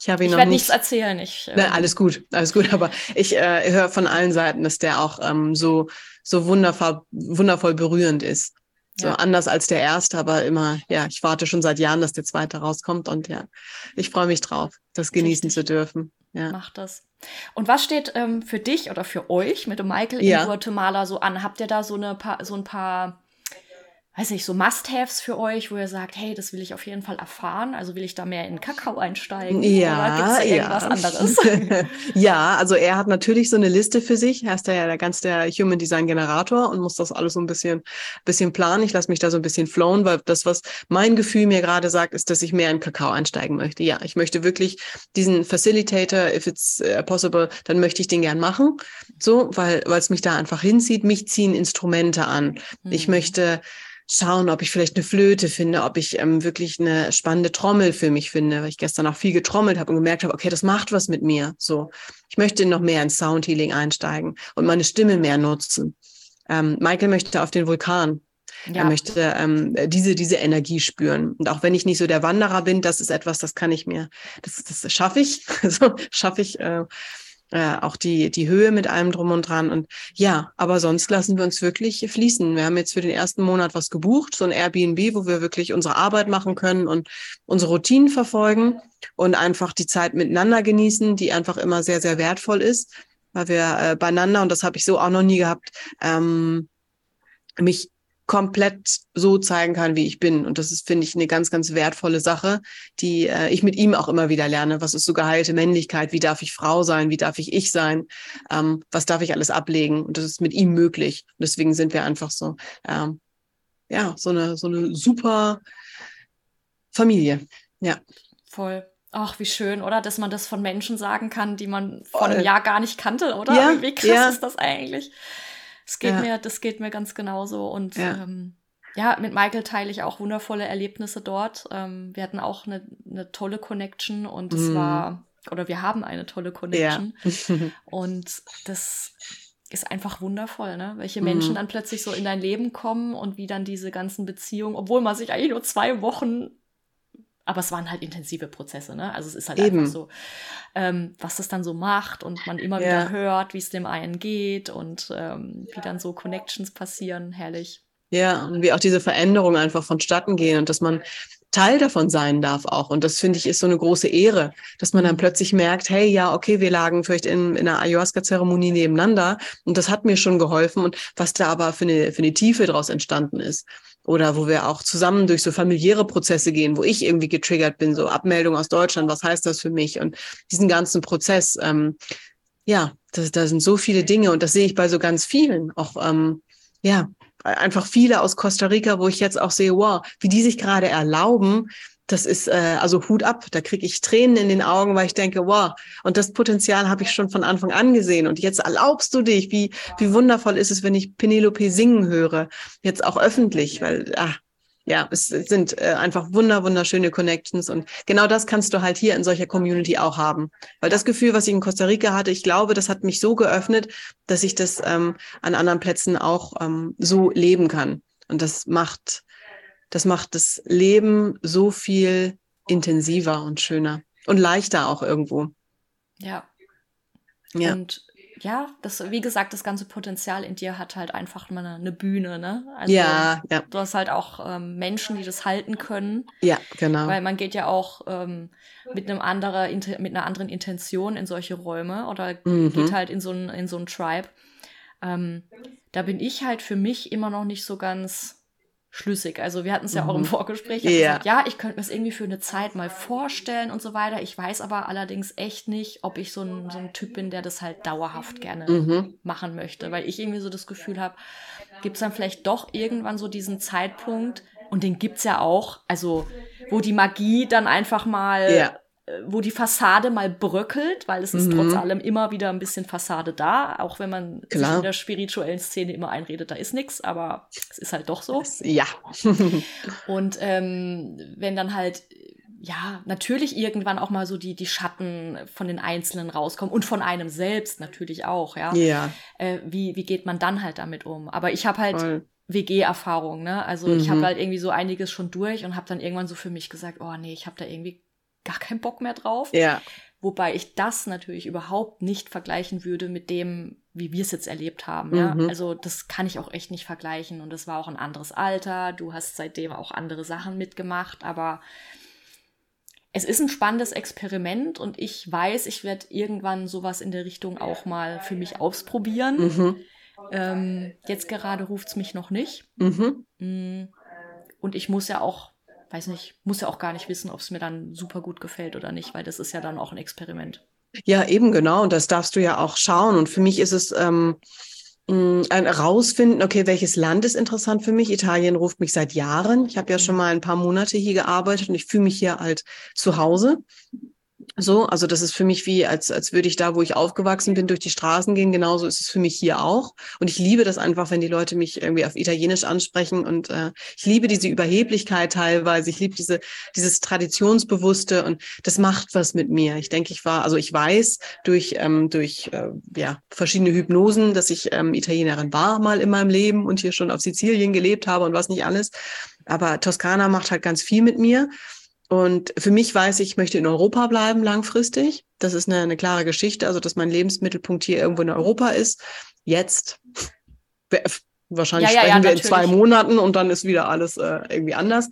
Speaker 1: Ich habe ihn ich noch werde nichts erzählen. Ich,
Speaker 2: äh, Na, alles gut, alles gut. Aber ich äh, höre von allen Seiten, dass der auch ähm, so so wundervoll wundervoll berührend ist. So ja. anders als der erste, aber immer, ja, ich warte schon seit Jahren, dass der zweite rauskommt und ja, ich freue mich drauf, das genießen Richtig. zu dürfen. Ja.
Speaker 1: Mach das. Und was steht ähm, für dich oder für euch mit dem Michael ja. in Guatemala so an? Habt ihr da so, eine paar, so ein paar weiß nicht, so Must-Haves für euch, wo ihr sagt, hey, das will ich auf jeden Fall erfahren? Also will ich da mehr in Kakao einsteigen?
Speaker 2: Ja, oder gibt's da irgendwas ja. anderes? ja, also er hat natürlich so eine Liste für sich. Er ist ja der ganz der Human Design Generator und muss das alles so ein bisschen, bisschen planen. Ich lasse mich da so ein bisschen flown, weil das, was mein Gefühl mir gerade sagt, ist, dass ich mehr in Kakao einsteigen möchte. Ja, ich möchte wirklich diesen Facilitator, if it's uh, possible, dann möchte ich den gern machen. So, weil, weil es mich da einfach hinzieht. Mich ziehen Instrumente an. Mhm. Ich möchte, schauen, ob ich vielleicht eine Flöte finde, ob ich ähm, wirklich eine spannende Trommel für mich finde, weil ich gestern auch viel getrommelt habe und gemerkt habe, okay, das macht was mit mir. So, ich möchte noch mehr in Soundhealing einsteigen und meine Stimme mehr nutzen. Ähm, Michael möchte auf den Vulkan. Ja. Er möchte ähm, diese, diese Energie spüren. Und auch wenn ich nicht so der Wanderer bin, das ist etwas, das kann ich mir, das, das schaffe ich, so schaffe ich. Äh, äh, auch die, die Höhe mit allem drum und dran. Und ja, aber sonst lassen wir uns wirklich fließen. Wir haben jetzt für den ersten Monat was gebucht, so ein Airbnb, wo wir wirklich unsere Arbeit machen können und unsere Routinen verfolgen und einfach die Zeit miteinander genießen, die einfach immer sehr, sehr wertvoll ist, weil wir äh, beieinander, und das habe ich so auch noch nie gehabt, ähm, mich komplett so zeigen kann, wie ich bin. Und das ist, finde ich, eine ganz, ganz wertvolle Sache, die äh, ich mit ihm auch immer wieder lerne. Was ist so geheilte Männlichkeit? Wie darf ich Frau sein? Wie darf ich ich sein? Ähm, was darf ich alles ablegen? Und das ist mit ihm möglich. Und deswegen sind wir einfach so, ähm, ja, so eine, so eine super Familie. Ja.
Speaker 1: Voll. Ach, wie schön, oder? Dass man das von Menschen sagen kann, die man vor einem Jahr gar nicht kannte, oder? Ja, wie krass ja. ist das eigentlich? Das geht ja. mir, das geht mir ganz genauso. Und ja. Ähm, ja, mit Michael teile ich auch wundervolle Erlebnisse dort. Ähm, wir hatten auch eine, eine tolle Connection und es mm. war, oder wir haben eine tolle Connection. Ja. und das ist einfach wundervoll, ne? Welche Menschen mm. dann plötzlich so in dein Leben kommen und wie dann diese ganzen Beziehungen, obwohl man sich eigentlich nur zwei Wochen aber es waren halt intensive Prozesse, ne? Also es ist halt Eben. einfach so, ähm, was das dann so macht und man immer ja. wieder hört, wie es dem einen geht und ähm, wie dann so Connections passieren, herrlich.
Speaker 2: Ja, und wie auch diese Veränderungen einfach vonstatten gehen und dass man Teil davon sein darf auch. Und das finde ich ist so eine große Ehre, dass man dann mhm. plötzlich merkt, hey, ja, okay, wir lagen vielleicht in, in einer Ayahuasca-Zeremonie nebeneinander und das hat mir schon geholfen und was da aber für eine, für eine Tiefe daraus entstanden ist oder wo wir auch zusammen durch so familiäre Prozesse gehen, wo ich irgendwie getriggert bin, so Abmeldung aus Deutschland, was heißt das für mich und diesen ganzen Prozess. Ähm, ja, da sind so viele Dinge und das sehe ich bei so ganz vielen. Auch ähm, ja, einfach viele aus Costa Rica, wo ich jetzt auch sehe, wow, wie die sich gerade erlauben, das ist äh, also Hut ab. Da kriege ich Tränen in den Augen, weil ich denke, wow, und das Potenzial habe ich schon von Anfang an gesehen. Und jetzt erlaubst du dich. Wie, wie wundervoll ist es, wenn ich Penelope singen höre, jetzt auch öffentlich, weil, ah, ja, es sind äh, einfach wunder, wunderschöne Connections und genau das kannst du halt hier in solcher Community auch haben. Weil das Gefühl, was ich in Costa Rica hatte, ich glaube, das hat mich so geöffnet, dass ich das ähm, an anderen Plätzen auch ähm, so leben kann. Und das macht, das macht das Leben so viel intensiver und schöner und leichter auch irgendwo.
Speaker 1: Ja. ja. Und ja, das, wie gesagt, das ganze Potenzial in dir hat halt einfach mal eine, Bühne, ne?
Speaker 2: Also, ja, ja.
Speaker 1: Du hast halt auch ähm, Menschen, die das halten können.
Speaker 2: Ja, genau.
Speaker 1: Weil man geht ja auch ähm, mit einem anderen, mit einer anderen Intention in solche Räume oder mhm. geht halt in so ein, in so ein Tribe. Ähm, da bin ich halt für mich immer noch nicht so ganz schlüssig. Also wir hatten es ja auch im mhm. Vorgespräch. Ich ja. Gesagt, ja, ich könnte mir es irgendwie für eine Zeit mal vorstellen und so weiter. Ich weiß aber allerdings echt nicht, ob ich so ein, so ein Typ bin, der das halt dauerhaft gerne mhm. machen möchte. Weil ich irgendwie so das Gefühl habe, gibt es dann vielleicht doch irgendwann so diesen Zeitpunkt, und den gibt's ja auch, also wo die Magie dann einfach mal ja wo die Fassade mal bröckelt, weil es ist mhm. trotz allem immer wieder ein bisschen Fassade da, auch wenn man sich in der spirituellen Szene immer einredet, da ist nichts, aber es ist halt doch so.
Speaker 2: Ja.
Speaker 1: und ähm, wenn dann halt ja, natürlich irgendwann auch mal so die, die Schatten von den Einzelnen rauskommen und von einem selbst natürlich auch, ja.
Speaker 2: Ja.
Speaker 1: Äh, wie, wie geht man dann halt damit um? Aber ich habe halt WG-Erfahrung, ne? Also mhm. ich habe halt irgendwie so einiges schon durch und habe dann irgendwann so für mich gesagt, oh nee, ich habe da irgendwie gar keinen Bock mehr drauf.
Speaker 2: Ja.
Speaker 1: Wobei ich das natürlich überhaupt nicht vergleichen würde mit dem, wie wir es jetzt erlebt haben. Ja? Mhm. Also das kann ich auch echt nicht vergleichen. Und es war auch ein anderes Alter. Du hast seitdem auch andere Sachen mitgemacht. Aber es ist ein spannendes Experiment und ich weiß, ich werde irgendwann sowas in der Richtung auch mal für mich ausprobieren. Mhm. Ähm, jetzt gerade ruft es mich noch nicht. Mhm. Mm. Und ich muss ja auch weiß nicht, muss ja auch gar nicht wissen, ob es mir dann super gut gefällt oder nicht, weil das ist ja dann auch ein Experiment.
Speaker 2: Ja, eben genau. Und das darfst du ja auch schauen. Und für mich ist es ähm, ein rausfinden, okay, welches Land ist interessant für mich. Italien ruft mich seit Jahren. Ich habe ja schon mhm. mal ein paar Monate hier gearbeitet und ich fühle mich hier halt zu Hause. So, also das ist für mich wie, als, als würde ich da, wo ich aufgewachsen bin, durch die Straßen gehen. Genauso ist es für mich hier auch. Und ich liebe das einfach, wenn die Leute mich irgendwie auf Italienisch ansprechen. Und äh, ich liebe diese Überheblichkeit teilweise. Ich liebe diese, dieses Traditionsbewusste und das macht was mit mir. Ich denke, ich war, also ich weiß durch, ähm, durch äh, ja, verschiedene Hypnosen, dass ich ähm, Italienerin war mal in meinem Leben und hier schon auf Sizilien gelebt habe und was nicht alles. Aber Toskana macht halt ganz viel mit mir. Und für mich weiß ich, ich möchte in Europa bleiben langfristig. Das ist eine, eine klare Geschichte, also dass mein Lebensmittelpunkt hier irgendwo in Europa ist. Jetzt, wahrscheinlich ja, ja, sprechen ja, wir in zwei Monaten und dann ist wieder alles äh, irgendwie anders.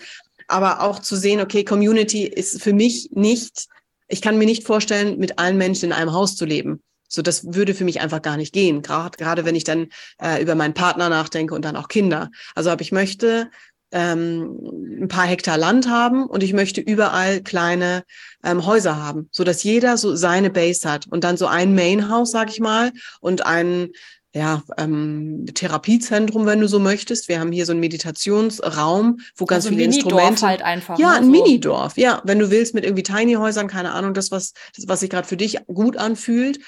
Speaker 2: Aber auch zu sehen, okay, Community ist für mich nicht, ich kann mir nicht vorstellen, mit allen Menschen in einem Haus zu leben. So, das würde für mich einfach gar nicht gehen. Gerade, gerade wenn ich dann äh, über meinen Partner nachdenke und dann auch Kinder. Also, aber ich möchte ähm, ein paar Hektar Land haben und ich möchte überall kleine ähm, Häuser haben, so dass jeder so seine Base hat und dann so ein Mainhouse, sag ich mal, und ein ja, ähm, Therapiezentrum, wenn du so möchtest. Wir haben hier so einen Meditationsraum, wo ganz also viele ein Instrumente.
Speaker 1: halt einfach.
Speaker 2: Ja, ne, ein so. Minidorf. Ja, wenn du willst mit irgendwie Tiny Häusern, keine Ahnung, das was, das, was sich gerade für dich gut anfühlt.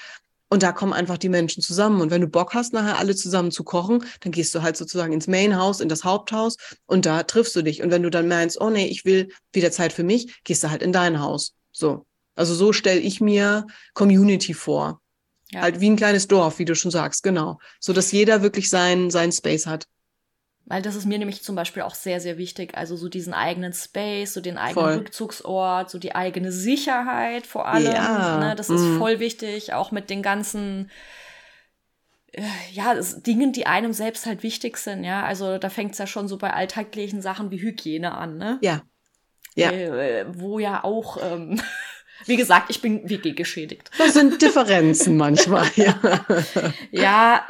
Speaker 2: Und da kommen einfach die Menschen zusammen. Und wenn du Bock hast, nachher alle zusammen zu kochen, dann gehst du halt sozusagen ins Mainhaus, in das Haupthaus und da triffst du dich. Und wenn du dann meinst, oh nee, ich will wieder Zeit für mich, gehst du halt in dein Haus. So. Also so stelle ich mir Community vor. Ja. Halt wie ein kleines Dorf, wie du schon sagst, genau. So dass jeder wirklich sein, sein Space hat.
Speaker 1: Weil das ist mir nämlich zum Beispiel auch sehr, sehr wichtig. Also so diesen eigenen Space, so den eigenen voll. Rückzugsort, so die eigene Sicherheit vor allem. Ja. Ne, das ist mm. voll wichtig, auch mit den ganzen äh, ja, Dingen, die einem selbst halt wichtig sind, ja. Also da fängt es ja schon so bei alltäglichen Sachen wie Hygiene an, ne?
Speaker 2: Ja. Ja.
Speaker 1: Äh, wo ja auch, ähm, wie gesagt, ich bin WG geschädigt.
Speaker 2: Das sind Differenzen manchmal, ja.
Speaker 1: ja,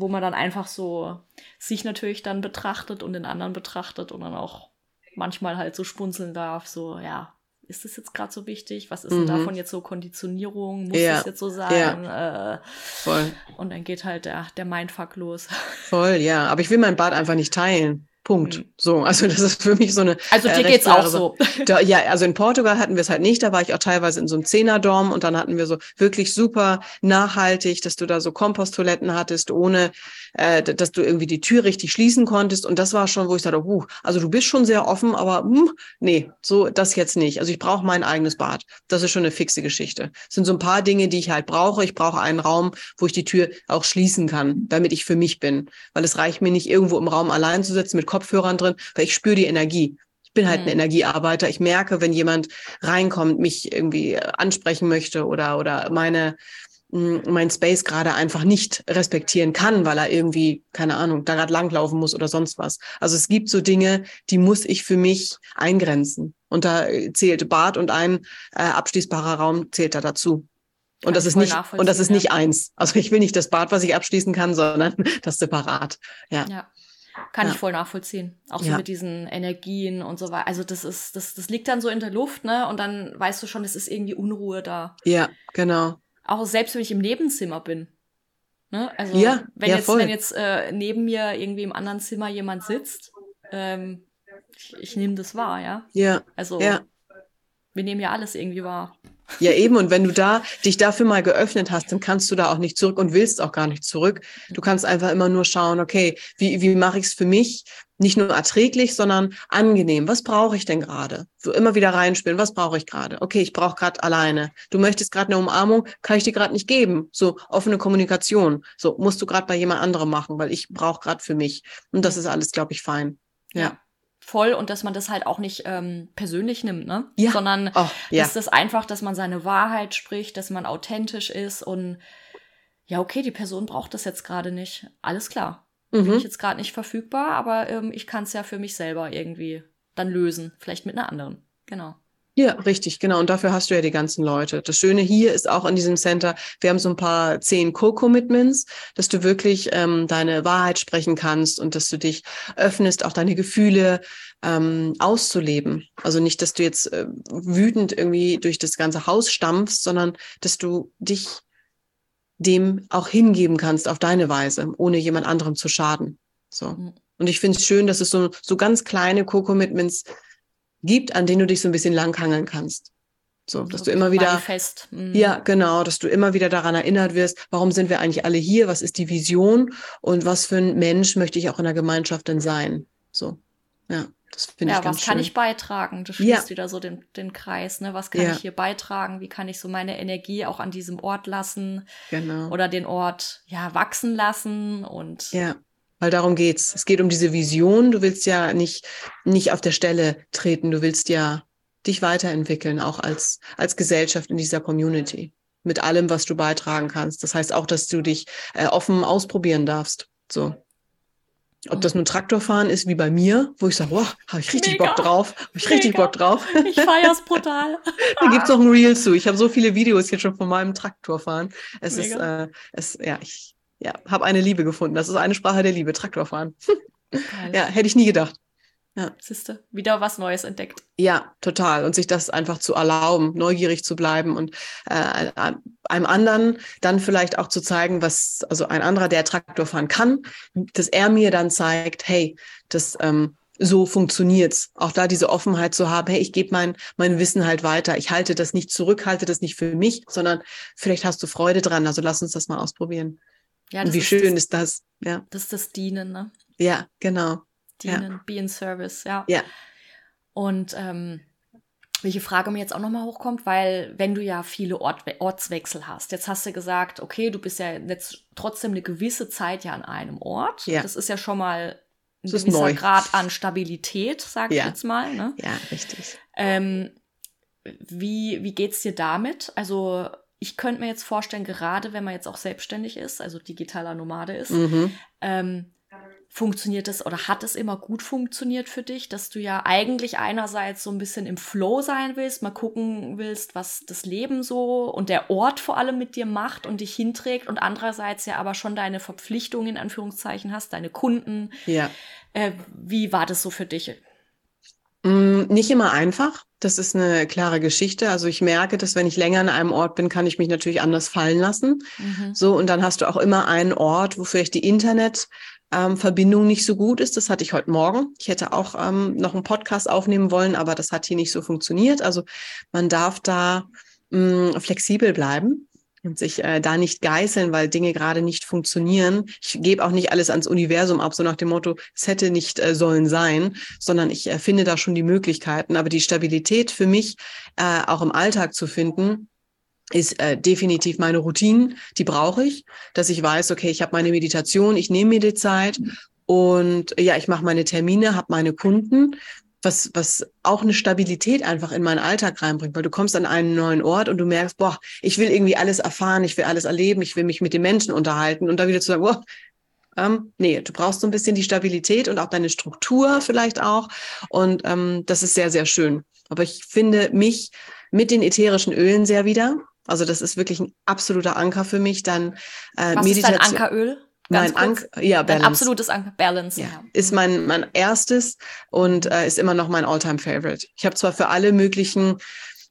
Speaker 1: wo man dann einfach so sich natürlich dann betrachtet und den anderen betrachtet und dann auch manchmal halt so spunzeln darf, so, ja, ist das jetzt gerade so wichtig? Was ist mhm. denn davon jetzt so Konditionierung? Muss ja. das jetzt so sein? Ja. Äh,
Speaker 2: Voll.
Speaker 1: Und dann geht halt der, der Mindfuck los.
Speaker 2: Voll, ja. Aber ich will mein Bad einfach nicht teilen. Punkt. Mhm. So, also das ist für mich so eine.
Speaker 1: Also dir äh, geht's auch so.
Speaker 2: Da, ja, also in Portugal hatten wir es halt nicht. Da war ich auch teilweise in so einem Zehnerdorm und dann hatten wir so wirklich super nachhaltig, dass du da so Komposttoiletten hattest, ohne äh, dass du irgendwie die Tür richtig schließen konntest. Und das war schon, wo ich sagte, uh, also du bist schon sehr offen, aber hm, nee, so das jetzt nicht. Also ich brauche mein eigenes Bad. Das ist schon eine fixe Geschichte. Das sind so ein paar Dinge, die ich halt brauche. Ich brauche einen Raum, wo ich die Tür auch schließen kann, damit ich für mich bin. Weil es reicht mir nicht, irgendwo im Raum allein zu sitzen mit Kopfhörern drin, weil ich spüre die Energie. Ich bin halt mhm. ein Energiearbeiter. Ich merke, wenn jemand reinkommt, mich irgendwie ansprechen möchte oder, oder meine, mein Space gerade einfach nicht respektieren kann, weil er irgendwie, keine Ahnung, da gerade langlaufen muss oder sonst was. Also es gibt so Dinge, die muss ich für mich eingrenzen. Und da zählt Bad und ein äh, abschließbarer Raum zählt da dazu. Und das ist nicht, und das ist nicht eins. Also ich will nicht das Bad, was ich abschließen kann, sondern das separat. Ja. ja.
Speaker 1: Kann ja. ich voll nachvollziehen. Auch so ja. mit diesen Energien und so weiter. Also das ist, das, das liegt dann so in der Luft, ne? Und dann weißt du schon, es ist irgendwie Unruhe da.
Speaker 2: Ja, genau.
Speaker 1: Auch selbst wenn ich im Nebenzimmer bin. Ne? Also
Speaker 2: ja,
Speaker 1: wenn
Speaker 2: ja,
Speaker 1: jetzt,
Speaker 2: voll.
Speaker 1: wenn jetzt äh, neben mir irgendwie im anderen Zimmer jemand sitzt, ähm, ich, ich nehme das wahr, ja.
Speaker 2: Ja.
Speaker 1: Also
Speaker 2: ja.
Speaker 1: wir nehmen ja alles irgendwie wahr.
Speaker 2: Ja, eben. Und wenn du da dich dafür mal geöffnet hast, dann kannst du da auch nicht zurück und willst auch gar nicht zurück. Du kannst einfach immer nur schauen, okay, wie, wie mache ich es für mich? Nicht nur erträglich, sondern angenehm. Was brauche ich denn gerade? So immer wieder reinspielen. Was brauche ich gerade? Okay, ich brauche gerade alleine. Du möchtest gerade eine Umarmung, kann ich dir gerade nicht geben. So offene Kommunikation. So musst du gerade bei jemand anderem machen, weil ich brauche gerade für mich. Und das ist alles, glaube ich, fein. ja. ja
Speaker 1: voll und dass man das halt auch nicht ähm, persönlich nimmt, ne? Ja. Sondern oh, ja. dass das einfach, dass man seine Wahrheit spricht, dass man authentisch ist und ja, okay, die Person braucht das jetzt gerade nicht. Alles klar. Mhm. Bin ich jetzt gerade nicht verfügbar, aber ähm, ich kann es ja für mich selber irgendwie dann lösen. Vielleicht mit einer anderen. Genau.
Speaker 2: Ja, richtig, genau. Und dafür hast du ja die ganzen Leute. Das Schöne hier ist auch in diesem Center, wir haben so ein paar zehn Co-Commitments, dass du wirklich ähm, deine Wahrheit sprechen kannst und dass du dich öffnest, auch deine Gefühle ähm, auszuleben. Also nicht, dass du jetzt äh, wütend irgendwie durch das ganze Haus stampfst, sondern dass du dich dem auch hingeben kannst auf deine Weise, ohne jemand anderem zu schaden. So. Mhm. Und ich finde es schön, dass es so, so ganz kleine Co-Commitments gibt, an denen du dich so ein bisschen langhangeln kannst. So, dass so du immer wieder
Speaker 1: fest.
Speaker 2: Mhm. Ja, genau, dass du immer wieder daran erinnert wirst, warum sind wir eigentlich alle hier? Was ist die Vision und was für ein Mensch möchte ich auch in der Gemeinschaft denn sein? So. Ja, das finde ja, ich ganz
Speaker 1: was kann ich beitragen? Du schließt ja. wieder so den, den Kreis, ne? Was kann ja. ich hier beitragen? Wie kann ich so meine Energie auch an diesem Ort lassen?
Speaker 2: Genau.
Speaker 1: Oder den Ort ja wachsen lassen und
Speaker 2: ja. Weil darum geht's. Es geht um diese Vision. Du willst ja nicht, nicht auf der Stelle treten. Du willst ja dich weiterentwickeln, auch als, als Gesellschaft in dieser Community. Mit allem, was du beitragen kannst. Das heißt auch, dass du dich äh, offen ausprobieren darfst. So. Ob das nun Traktorfahren ist wie bei mir, wo ich sage, boah, habe ich richtig Mega. Bock drauf, habe ich Mega. richtig Bock drauf.
Speaker 1: Ich feier's brutal.
Speaker 2: da gibt's noch ein Reel zu. Ich habe so viele Videos jetzt schon von meinem Traktorfahren. Es Mega. ist, äh, es, ja, ich, ja, habe eine Liebe gefunden. Das ist eine Sprache der Liebe, Traktorfahren. ja, hätte ich nie gedacht.
Speaker 1: Ja. Siehste, wieder was Neues entdeckt.
Speaker 2: Ja, total. Und sich das einfach zu erlauben, neugierig zu bleiben und äh, einem anderen dann vielleicht auch zu zeigen, was, also ein anderer, der Traktor fahren kann, dass er mir dann zeigt, hey, das ähm, so funktioniert's. Auch da diese Offenheit zu haben, hey, ich gebe mein, mein Wissen halt weiter. Ich halte das nicht zurück, halte das nicht für mich, sondern vielleicht hast du Freude dran. Also lass uns das mal ausprobieren. Ja, Und wie ist schön das, ist das? Ja.
Speaker 1: Das ist das Dienen, ne?
Speaker 2: Ja, genau.
Speaker 1: Dienen, ja. be in service, ja.
Speaker 2: Ja.
Speaker 1: Und ähm, welche Frage mir jetzt auch nochmal hochkommt, weil wenn du ja viele Ort, Ortswechsel hast, jetzt hast du gesagt, okay, du bist ja jetzt trotzdem eine gewisse Zeit ja an einem Ort.
Speaker 2: Ja.
Speaker 1: Das ist ja schon mal ein das gewisser Grad an Stabilität, sag ich
Speaker 2: ja.
Speaker 1: jetzt mal. Ne?
Speaker 2: Ja, richtig.
Speaker 1: Ähm, wie, wie geht's dir damit? Also ich könnte mir jetzt vorstellen, gerade wenn man jetzt auch selbstständig ist, also digitaler Nomade ist,
Speaker 2: mhm.
Speaker 1: ähm, funktioniert es oder hat es immer gut funktioniert für dich, dass du ja eigentlich einerseits so ein bisschen im Flow sein willst, mal gucken willst, was das Leben so und der Ort vor allem mit dir macht und dich hinträgt und andererseits ja aber schon deine Verpflichtungen in Anführungszeichen hast, deine Kunden.
Speaker 2: Ja.
Speaker 1: Äh, wie war das so für dich?
Speaker 2: Mm, nicht immer einfach. Das ist eine klare Geschichte. Also ich merke, dass wenn ich länger an einem Ort bin, kann ich mich natürlich anders fallen lassen. Mhm. So, und dann hast du auch immer einen Ort, wo vielleicht die Internetverbindung ähm, nicht so gut ist. Das hatte ich heute Morgen. Ich hätte auch ähm, noch einen Podcast aufnehmen wollen, aber das hat hier nicht so funktioniert. Also man darf da mh, mm, flexibel bleiben und sich äh, da nicht geißeln, weil Dinge gerade nicht funktionieren. Ich gebe auch nicht alles ans Universum ab, so nach dem Motto, es hätte nicht äh, sollen sein, sondern ich äh, finde da schon die Möglichkeiten. Aber die Stabilität für mich äh, auch im Alltag zu finden, ist äh, definitiv meine Routine, die brauche ich, dass ich weiß, okay, ich habe meine Meditation, ich nehme mir die Zeit und ja, ich mache meine Termine, habe meine Kunden was, was auch eine Stabilität einfach in meinen Alltag reinbringt, weil du kommst an einen neuen Ort und du merkst, boah, ich will irgendwie alles erfahren, ich will alles erleben, ich will mich mit den Menschen unterhalten und da wieder zu sagen, boah, ähm, nee, du brauchst so ein bisschen die Stabilität und auch deine Struktur vielleicht auch und ähm, das ist sehr, sehr schön. Aber ich finde mich mit den ätherischen Ölen sehr wieder. Also das ist wirklich ein absoluter Anker für mich. Dann
Speaker 1: äh, Was Meditation. ist dein Ankeröl?
Speaker 2: Ganz mein Ank ja,
Speaker 1: Balance. Dein absolutes Anker Balance.
Speaker 2: Ja. ja. Ist mein, mein erstes und äh, ist immer noch mein Alltime favorite Ich habe zwar für alle möglichen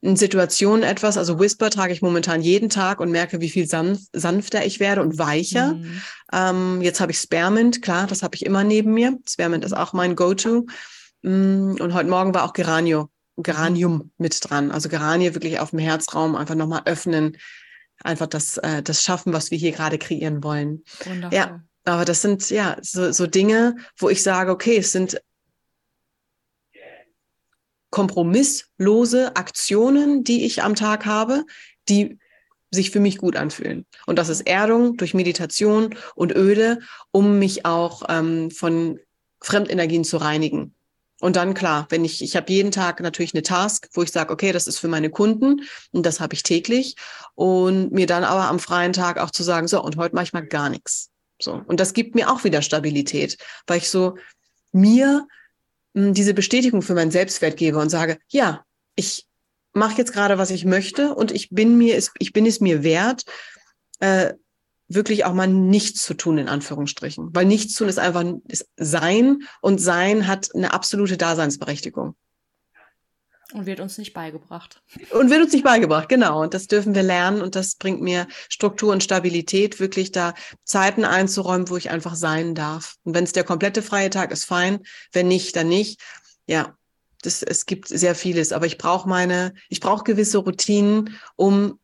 Speaker 2: Situationen etwas, also Whisper trage ich momentan jeden Tag und merke, wie viel sanf sanfter ich werde und weicher. Mhm. Ähm, jetzt habe ich Spearmint, klar, das habe ich immer neben mir. Spearmint ist auch mein Go-To. Mm, und heute Morgen war auch Geranio, Geranium mit dran. Also Geranie wirklich auf dem Herzraum einfach nochmal öffnen, einfach das, äh, das schaffen, was wir hier gerade kreieren wollen.
Speaker 1: Wundervoll. Ja.
Speaker 2: Aber das sind ja so, so Dinge, wo ich sage, okay, es sind kompromisslose Aktionen, die ich am Tag habe, die sich für mich gut anfühlen. Und das ist Erdung durch Meditation und Öle, um mich auch ähm, von Fremdenergien zu reinigen. Und dann klar, wenn ich, ich habe jeden Tag natürlich eine Task, wo ich sage, okay, das ist für meine Kunden und das habe ich täglich. Und mir dann aber am freien Tag auch zu sagen, so, und heute mache ich mal gar nichts. So. Und das gibt mir auch wieder Stabilität, weil ich so mir mh, hm, diese Bestätigung für meinen Selbstwert gebe und sage, ja, ich mache jetzt gerade, was ich möchte und ich bin mir, ich bin es mir wert, äh, wirklich auch mal nichts zu tun, in Anführungsstrichen. Weil nichts tun ist einfach ist Sein und Sein hat eine absolute Daseinsberechtigung.
Speaker 1: Und wird uns nicht beigebracht.
Speaker 2: Und wird uns nicht beigebracht, genau. Und das dürfen wir lernen und das bringt mir Struktur und Stabilität, wirklich da Zeiten einzuräumen, wo ich einfach sein darf. Und wenn es der komplette freie Tag ist, fein. Wenn nicht, dann nicht. Ja, das, es gibt sehr vieles, aber ich brauche meine, ich brauche gewisse Routinen, um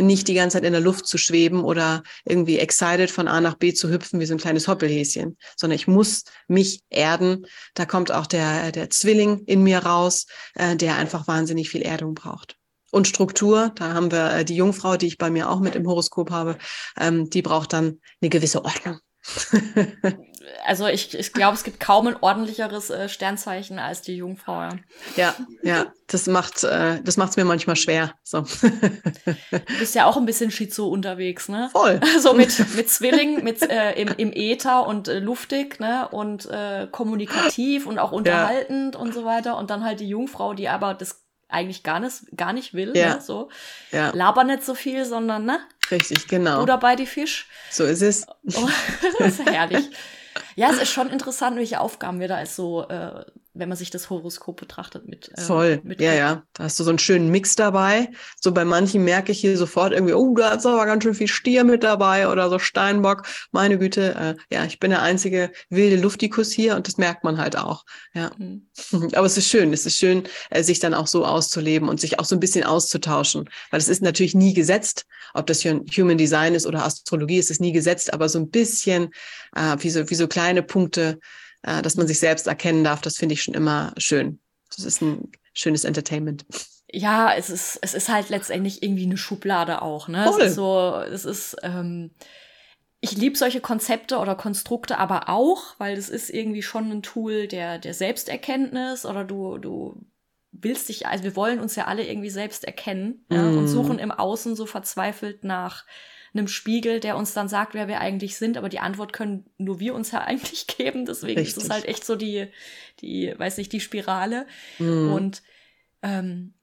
Speaker 2: nicht die ganze Zeit in der Luft zu schweben oder irgendwie excited von A nach B zu hüpfen wie so ein kleines Hoppelhäschen, sondern ich muss mich erden. Da kommt auch der, der Zwilling in mir raus, äh, der einfach wahnsinnig viel Erdung braucht. Und Struktur, da haben wir äh, die Jungfrau, die ich bei mir auch mit im Horoskop habe, ähm, die braucht dann eine gewisse Ordnung.
Speaker 1: also ich, ich glaube, es gibt kaum ein ordentlicheres äh, Sternzeichen als die Jungfrau. Ja,
Speaker 2: ja, ja das macht äh, das macht's mir manchmal schwer. So.
Speaker 1: Du bist ja auch ein bisschen schizo unterwegs, ne?
Speaker 2: Voll.
Speaker 1: So mit, mit Zwilling, mit äh, im, im Äther und äh, luftig, ne? Und äh, kommunikativ und auch unterhaltend ja. und so weiter. Und dann halt die Jungfrau, die aber das eigentlich gar nicht, gar nicht will, ja. ne? So. Ja. Laber nicht so viel, sondern, ne?
Speaker 2: Richtig, genau.
Speaker 1: Oder bei die Fisch.
Speaker 2: So ist es.
Speaker 1: Oh, das ist herrlich. Ja, es ist schon interessant, welche Aufgaben wir da als so, äh, wenn man sich das Horoskop betrachtet, mit.
Speaker 2: Äh, Voll. Mit ja, ja. Da hast du so einen schönen Mix dabei. So bei manchen merke ich hier sofort irgendwie, oh, da ist aber ganz schön viel Stier mit dabei oder so Steinbock. Meine Güte, äh, ja, ich bin der einzige wilde Luftikus hier und das merkt man halt auch. Ja. Mhm. Aber es ist schön. Es ist schön, äh, sich dann auch so auszuleben und sich auch so ein bisschen auszutauschen. Weil es ist natürlich nie gesetzt, ob das hier Human Design ist oder Astrologie, ist es nie gesetzt, aber so ein bisschen äh, wie, so, wie so kleine Punkte, äh, dass man sich selbst erkennen darf, das finde ich schon immer schön. Das ist ein schönes Entertainment.
Speaker 1: Ja, es ist, es ist halt letztendlich irgendwie eine Schublade auch, ne? Voll. Es ist so, es ist, ähm, ich liebe solche Konzepte oder Konstrukte aber auch, weil das ist irgendwie schon ein Tool der, der Selbsterkenntnis oder du, du willst dich, also wir wollen uns ja alle irgendwie selbst erkennen mm. ja, und suchen im Außen so verzweifelt nach einem Spiegel, der uns dann sagt, wer wir eigentlich sind, aber die Antwort können nur wir uns ja eigentlich geben. Deswegen Richtig. ist es halt echt so die, die, weiß nicht, die Spirale. Mhm. Und ähm,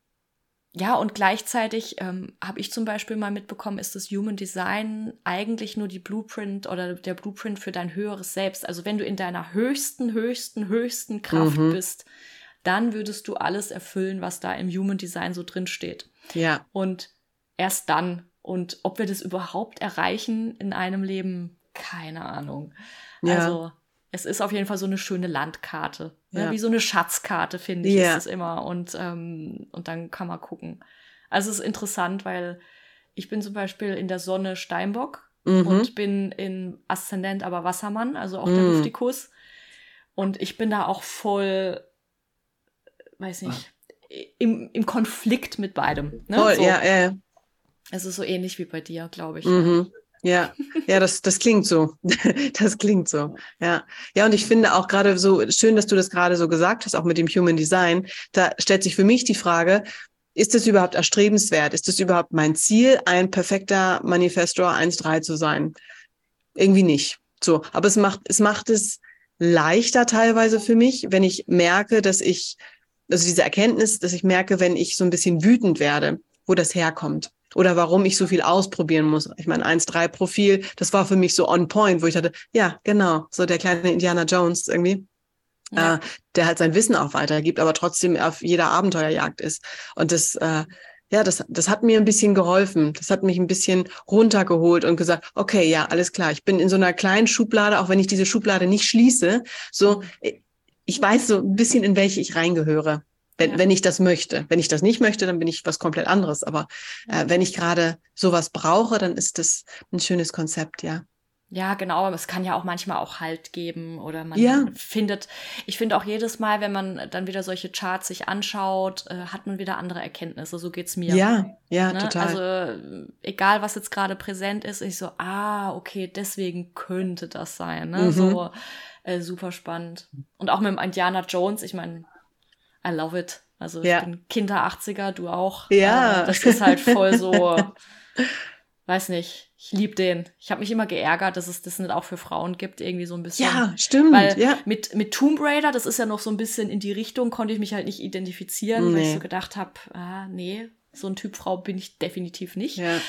Speaker 1: ja, und gleichzeitig ähm, habe ich zum Beispiel mal mitbekommen, ist das Human Design eigentlich nur die Blueprint oder der Blueprint für dein höheres Selbst. Also wenn du in deiner höchsten, höchsten, höchsten Kraft mhm. bist, dann würdest du alles erfüllen, was da im Human Design so drin steht.
Speaker 2: Ja.
Speaker 1: Und erst dann und ob wir das überhaupt erreichen in einem Leben, keine Ahnung. Ja. Also es ist auf jeden Fall so eine schöne Landkarte. Ne? Ja. Wie so eine Schatzkarte, finde ich, ja. ist es immer. Und, ähm, und dann kann man gucken. Also es ist interessant, weil ich bin zum Beispiel in der Sonne Steinbock mhm. und bin in Aszendent aber Wassermann, also auch mhm. der Luftikus. Und ich bin da auch voll, weiß nicht, ah. im, im Konflikt mit beidem. Ne?
Speaker 2: Voll, so. ja, ja.
Speaker 1: Es ist so ähnlich wie bei dir, glaube ich.
Speaker 2: Mhm. Ja, ja, das, das klingt so. Das klingt so. Ja. Ja, und ich finde auch gerade so schön, dass du das gerade so gesagt hast, auch mit dem Human Design. Da stellt sich für mich die Frage, ist es überhaupt erstrebenswert? Ist es überhaupt mein Ziel, ein perfekter Manifestor 1.3 zu sein? Irgendwie nicht. So. Aber es macht, es macht es leichter teilweise für mich, wenn ich merke, dass ich, also diese Erkenntnis, dass ich merke, wenn ich so ein bisschen wütend werde, wo das herkommt oder warum ich so viel ausprobieren muss. Ich meine, 1-3-Profil, das war für mich so on point, wo ich dachte, ja, genau, so der kleine Indiana Jones irgendwie. Ja. Äh, der halt sein Wissen auch weitergibt, aber trotzdem auf jeder Abenteuerjagd ist. Und das, äh, ja, das, das hat mir ein bisschen geholfen. Das hat mich ein bisschen runtergeholt und gesagt, okay, ja, alles klar. Ich bin in so einer kleinen Schublade, auch wenn ich diese Schublade nicht schließe, so, mhm. ich weiß so ein bisschen, in welche ich reingehöre. Wenn, ja. wenn ich das möchte. Wenn ich das nicht möchte, dann bin ich was komplett anderes. Aber äh, wenn ich gerade sowas brauche, dann ist das ein schönes Konzept, ja.
Speaker 1: Ja, genau, aber es kann ja auch manchmal auch Halt geben oder man ja. findet, ich finde auch jedes Mal, wenn man dann wieder solche Charts sich anschaut, äh, hat man wieder andere Erkenntnisse. So geht's mir.
Speaker 2: Ja, ja, ne? total.
Speaker 1: Also egal, was jetzt gerade präsent ist, ich so, ah, okay, deswegen könnte das sein. Ne? Mhm. So äh, super spannend. Und auch mit dem Indiana Jones, ich meine, I love it. Also ich ja. bin Kinder 80er, du auch.
Speaker 2: Ja.
Speaker 1: Äh, das ist halt voll so, weiß nicht ich liebe den. Ich habe mich immer geärgert, dass es das nicht auch für Frauen gibt, irgendwie so ein bisschen.
Speaker 2: Ja, stimmt.
Speaker 1: Weil
Speaker 2: ja.
Speaker 1: mit, mit Tomb Raider, das ist ja noch so ein bisschen in die Richtung, konnte ich mich halt nicht identifizieren, nee. weil ich so gedacht habe, ah, nee, so ein Typ Frau bin ich definitiv nicht.
Speaker 2: Ja.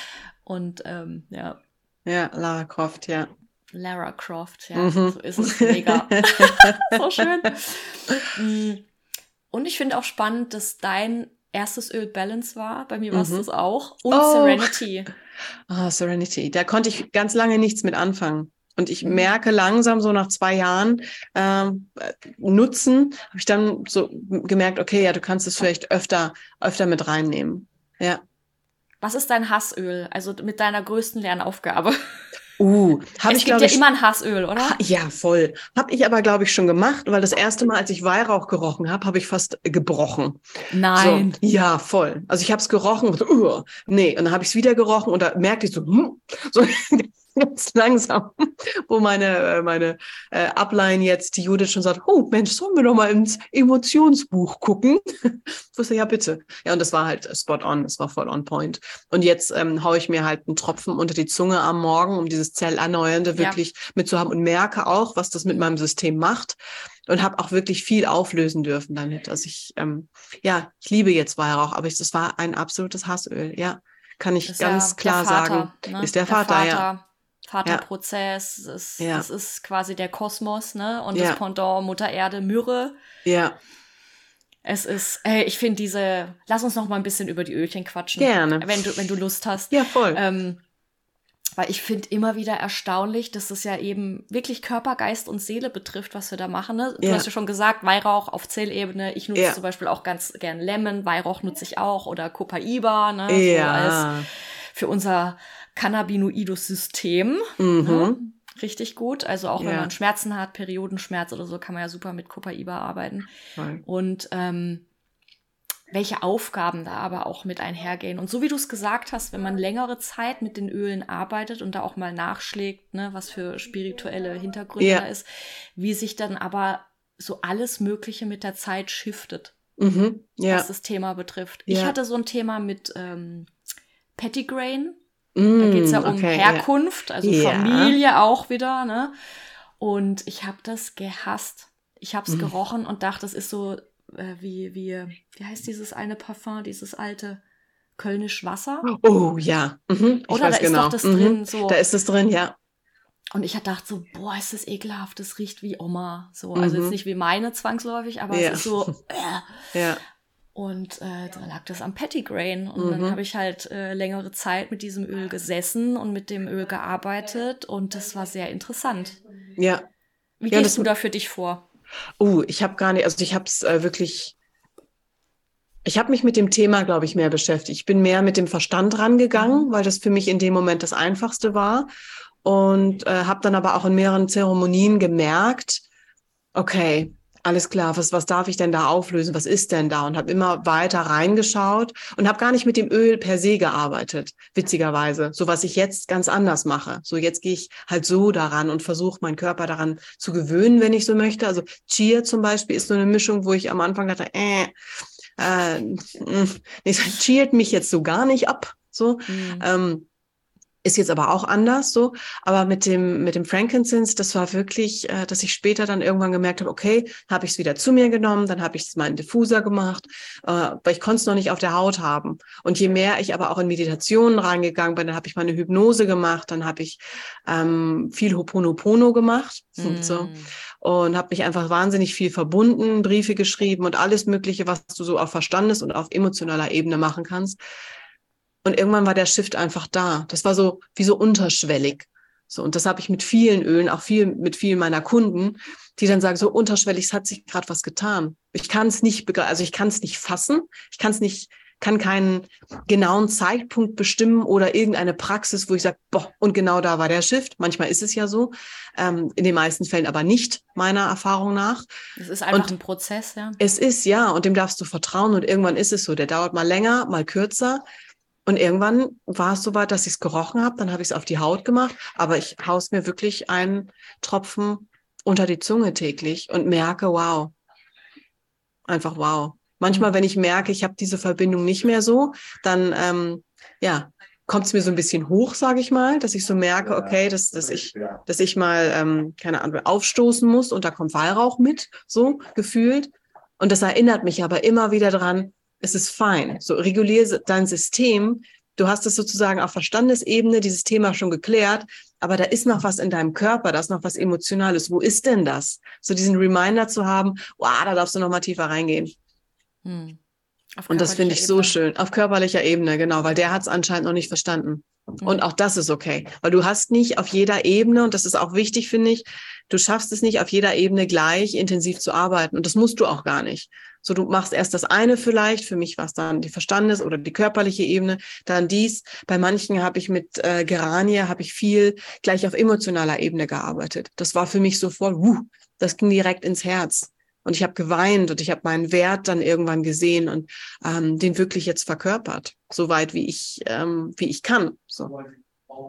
Speaker 1: Und ähm, ja.
Speaker 2: Ja, Lara Croft, ja.
Speaker 1: Lara Croft, ja, mhm. so ist es mega. so schön. Und ich finde auch spannend, dass dein erstes Öl Balance war. Bei mir war es mhm. das auch. Und oh. Serenity.
Speaker 2: Ah, oh, Serenity. Da konnte ich ganz lange nichts mit anfangen. Und ich mhm. merke langsam so nach zwei Jahren ähm, Nutzen, habe ich dann so gemerkt, okay, ja, du kannst es vielleicht öfter, öfter mit reinnehmen. Ja.
Speaker 1: Was ist dein Hassöl? Also mit deiner größten Lernaufgabe?
Speaker 2: Uh, habe ich glaube
Speaker 1: ja immer ein Hassöl, oder?
Speaker 2: Ha, ja, voll. Habe ich aber glaube ich schon gemacht, weil das erste Mal, als ich Weihrauch gerochen habe, habe ich fast gebrochen.
Speaker 1: Nein.
Speaker 2: So, ja, voll. Also ich habe es gerochen und so, uh, nee, und dann habe ich es wieder gerochen und da merkte ich so, hm, so ganz langsam, wo meine, äh, meine äh, Upline jetzt, die Judith schon sagt, oh Mensch, sollen wir doch mal ins Emotionsbuch gucken? Ich wusste, ja, bitte. Ja, und das war halt spot on, das war voll on point. Und jetzt ähm, haue ich mir halt einen Tropfen unter die Zunge am Morgen, um dieses Zellerneuernde wirklich ja. mitzuhaben und merke auch, was das mit meinem System macht und habe auch wirklich viel auflösen dürfen damit. Also ich, ähm, ja, ich liebe jetzt Weihrauch, aber das war ein absolutes Hassöl, ja. Kann ich ganz ja klar Vater, sagen.
Speaker 1: Ne? Ist der, der Vater, Vater, ja. Vaterprozess, ja. Das, ist, ja. das ist quasi der Kosmos, ne? Und ja. das Pendant Mutter Erde, Myrrhe.
Speaker 2: Ja.
Speaker 1: Es ist, ey, ich finde diese, lass uns noch mal ein bisschen über die Ölchen quatschen.
Speaker 2: Gerne.
Speaker 1: Wenn du, wenn du Lust hast.
Speaker 2: Ja, voll.
Speaker 1: Ähm, weil ich finde immer wieder erstaunlich, dass es ja eben wirklich Körper, Geist und Seele betrifft, was wir da machen. Ne? Du ja. hast ja schon gesagt, Weihrauch auf Zellebene. Ich nutze ja. zum Beispiel auch ganz gern Lemon. Weihrauch nutze ich auch oder Copaiba, ne?
Speaker 2: Ja.
Speaker 1: So als für unser Cannabinoides-System.
Speaker 2: Mhm.
Speaker 1: Ne? Richtig gut. Also auch wenn man Schmerzen hat, Periodenschmerz oder so, kann man ja super mit Copaiba arbeiten.
Speaker 2: Nein.
Speaker 1: Und ähm, welche Aufgaben da aber auch mit einhergehen. Und so wie du es gesagt hast, wenn man längere Zeit mit den Ölen arbeitet und da auch mal nachschlägt, ne, was für spirituelle Hintergründe ja. da ist, wie sich dann aber so alles Mögliche mit der Zeit shiftet,
Speaker 2: mhm. ja.
Speaker 1: was das Thema betrifft. Ja. Ich hatte so ein Thema mit ähm, Pettigrain.
Speaker 2: Mm,
Speaker 1: da geht es ja um okay, Herkunft, also Familie auch wieder. Ne? Und ich habe das gehasst. Ich habe es mhm. gerochen und dachte, das ist so äh, wie, wie, wie heißt dieses eine Parfum, dieses alte Kölnisch Wasser?
Speaker 2: Oh ja. Mhm,
Speaker 1: Oder da genau. ist doch das mhm. drin. So.
Speaker 2: Da ist es drin, ja.
Speaker 1: Und ich gedacht so, boah, ist das ekelhaft, das riecht wie Oma. So, also mhm. jetzt nicht wie meine zwangsläufig, aber ja. es ist so.
Speaker 2: Äh. ja.
Speaker 1: Und äh, da lag das am Pettigrain. Und mhm. dann habe ich halt äh, längere Zeit mit diesem Öl gesessen und mit dem Öl gearbeitet. Und das war sehr interessant.
Speaker 2: Ja.
Speaker 1: Wie
Speaker 2: ja,
Speaker 1: gehst du da für dich vor?
Speaker 2: Oh, ich habe gar nicht, also ich habe es äh, wirklich, ich habe mich mit dem Thema, glaube ich, mehr beschäftigt. Ich bin mehr mit dem Verstand rangegangen, mhm. weil das für mich in dem Moment das Einfachste war. Und äh, habe dann aber auch in mehreren Zeremonien gemerkt, okay, alles klar, was, was darf ich denn da auflösen? Was ist denn da? Und habe immer weiter reingeschaut und habe gar nicht mit dem Öl per se gearbeitet, witzigerweise. So was ich jetzt ganz anders mache. So jetzt gehe ich halt so daran und versuche meinen Körper daran zu gewöhnen, wenn ich so möchte. Also Chia zum Beispiel ist so eine Mischung, wo ich am Anfang dachte, äh, äh, nee, chiert mich jetzt so gar nicht ab. So. Mhm. Ähm, ist jetzt aber auch anders so. Aber mit dem, mit dem Frankincense, das war wirklich, äh, dass ich später dann irgendwann gemerkt habe, okay, habe ich es wieder zu mir genommen, dann habe ich es mal in Diffuser gemacht, äh, weil ich konnte es noch nicht auf der Haut haben. Und je mehr ich aber auch in Meditationen reingegangen bin, dann habe ich mal eine Hypnose gemacht, dann habe ich ähm, viel Hoponopono gemacht mm. und so und habe mich einfach wahnsinnig viel verbunden, Briefe geschrieben und alles Mögliche, was du so auf Verstandes- und auf emotionaler Ebene machen kannst. Und irgendwann war der Shift einfach da. Das war so wie so unterschwellig. So, und das habe ich mit vielen Ölen, auch viel mit vielen meiner Kunden, die dann sagen, so unterschwellig, es hat sich gerade was getan. Ich kann es nicht, also ich kann es nicht fassen, ich kann es nicht kann keinen genauen Zeitpunkt bestimmen oder irgendeine Praxis, wo ich sage, boah, und genau da war der Shift. Manchmal ist es ja so, ähm, in den meisten Fällen aber nicht, meiner Erfahrung nach.
Speaker 1: Es ist einfach und ein Prozess, ja.
Speaker 2: Es ist, ja, und dem darfst du vertrauen und irgendwann ist es so. Der dauert mal länger, mal kürzer. Und irgendwann war es so weit, dass ich es gerochen habe, dann habe ich es auf die Haut gemacht, aber ich haus mir wirklich einen Tropfen unter die Zunge täglich und merke, wow, einfach wow. Manchmal, wenn ich merke, ich habe diese Verbindung nicht mehr so, dann ähm, ja, kommt es mir so ein bisschen hoch, sage ich mal, dass ich so merke, okay, dass, dass ich, dass ich mal, ähm, keine Ahnung, aufstoßen muss und da kommt Weihrauch mit, so gefühlt. Und das erinnert mich aber immer wieder dran, es ist fein. So reguliere dein System. Du hast es sozusagen auf Verstandesebene, dieses Thema schon geklärt, aber da ist noch was in deinem Körper, da ist noch was Emotionales. Wo ist denn das? So diesen Reminder zu haben, wow, da darfst du noch mal tiefer reingehen. Hm. Und das finde ich Ebene. so schön. Auf körperlicher Ebene, genau, weil der hat es anscheinend noch nicht verstanden. Mhm. Und auch das ist okay, weil du hast nicht auf jeder Ebene, und das ist auch wichtig, finde ich, du schaffst es nicht auf jeder Ebene gleich intensiv zu arbeiten. Und das musst du auch gar nicht. So, du machst erst das eine vielleicht, für mich war es dann die Verstandes- oder die körperliche Ebene, dann dies. Bei manchen habe ich mit äh, Geranie, habe ich viel gleich auf emotionaler Ebene gearbeitet. Das war für mich sofort, wuh, das ging direkt ins Herz. Und ich habe geweint und ich habe meinen Wert dann irgendwann gesehen und ähm, den wirklich jetzt verkörpert, so weit wie ich ähm, wie ich kann. So.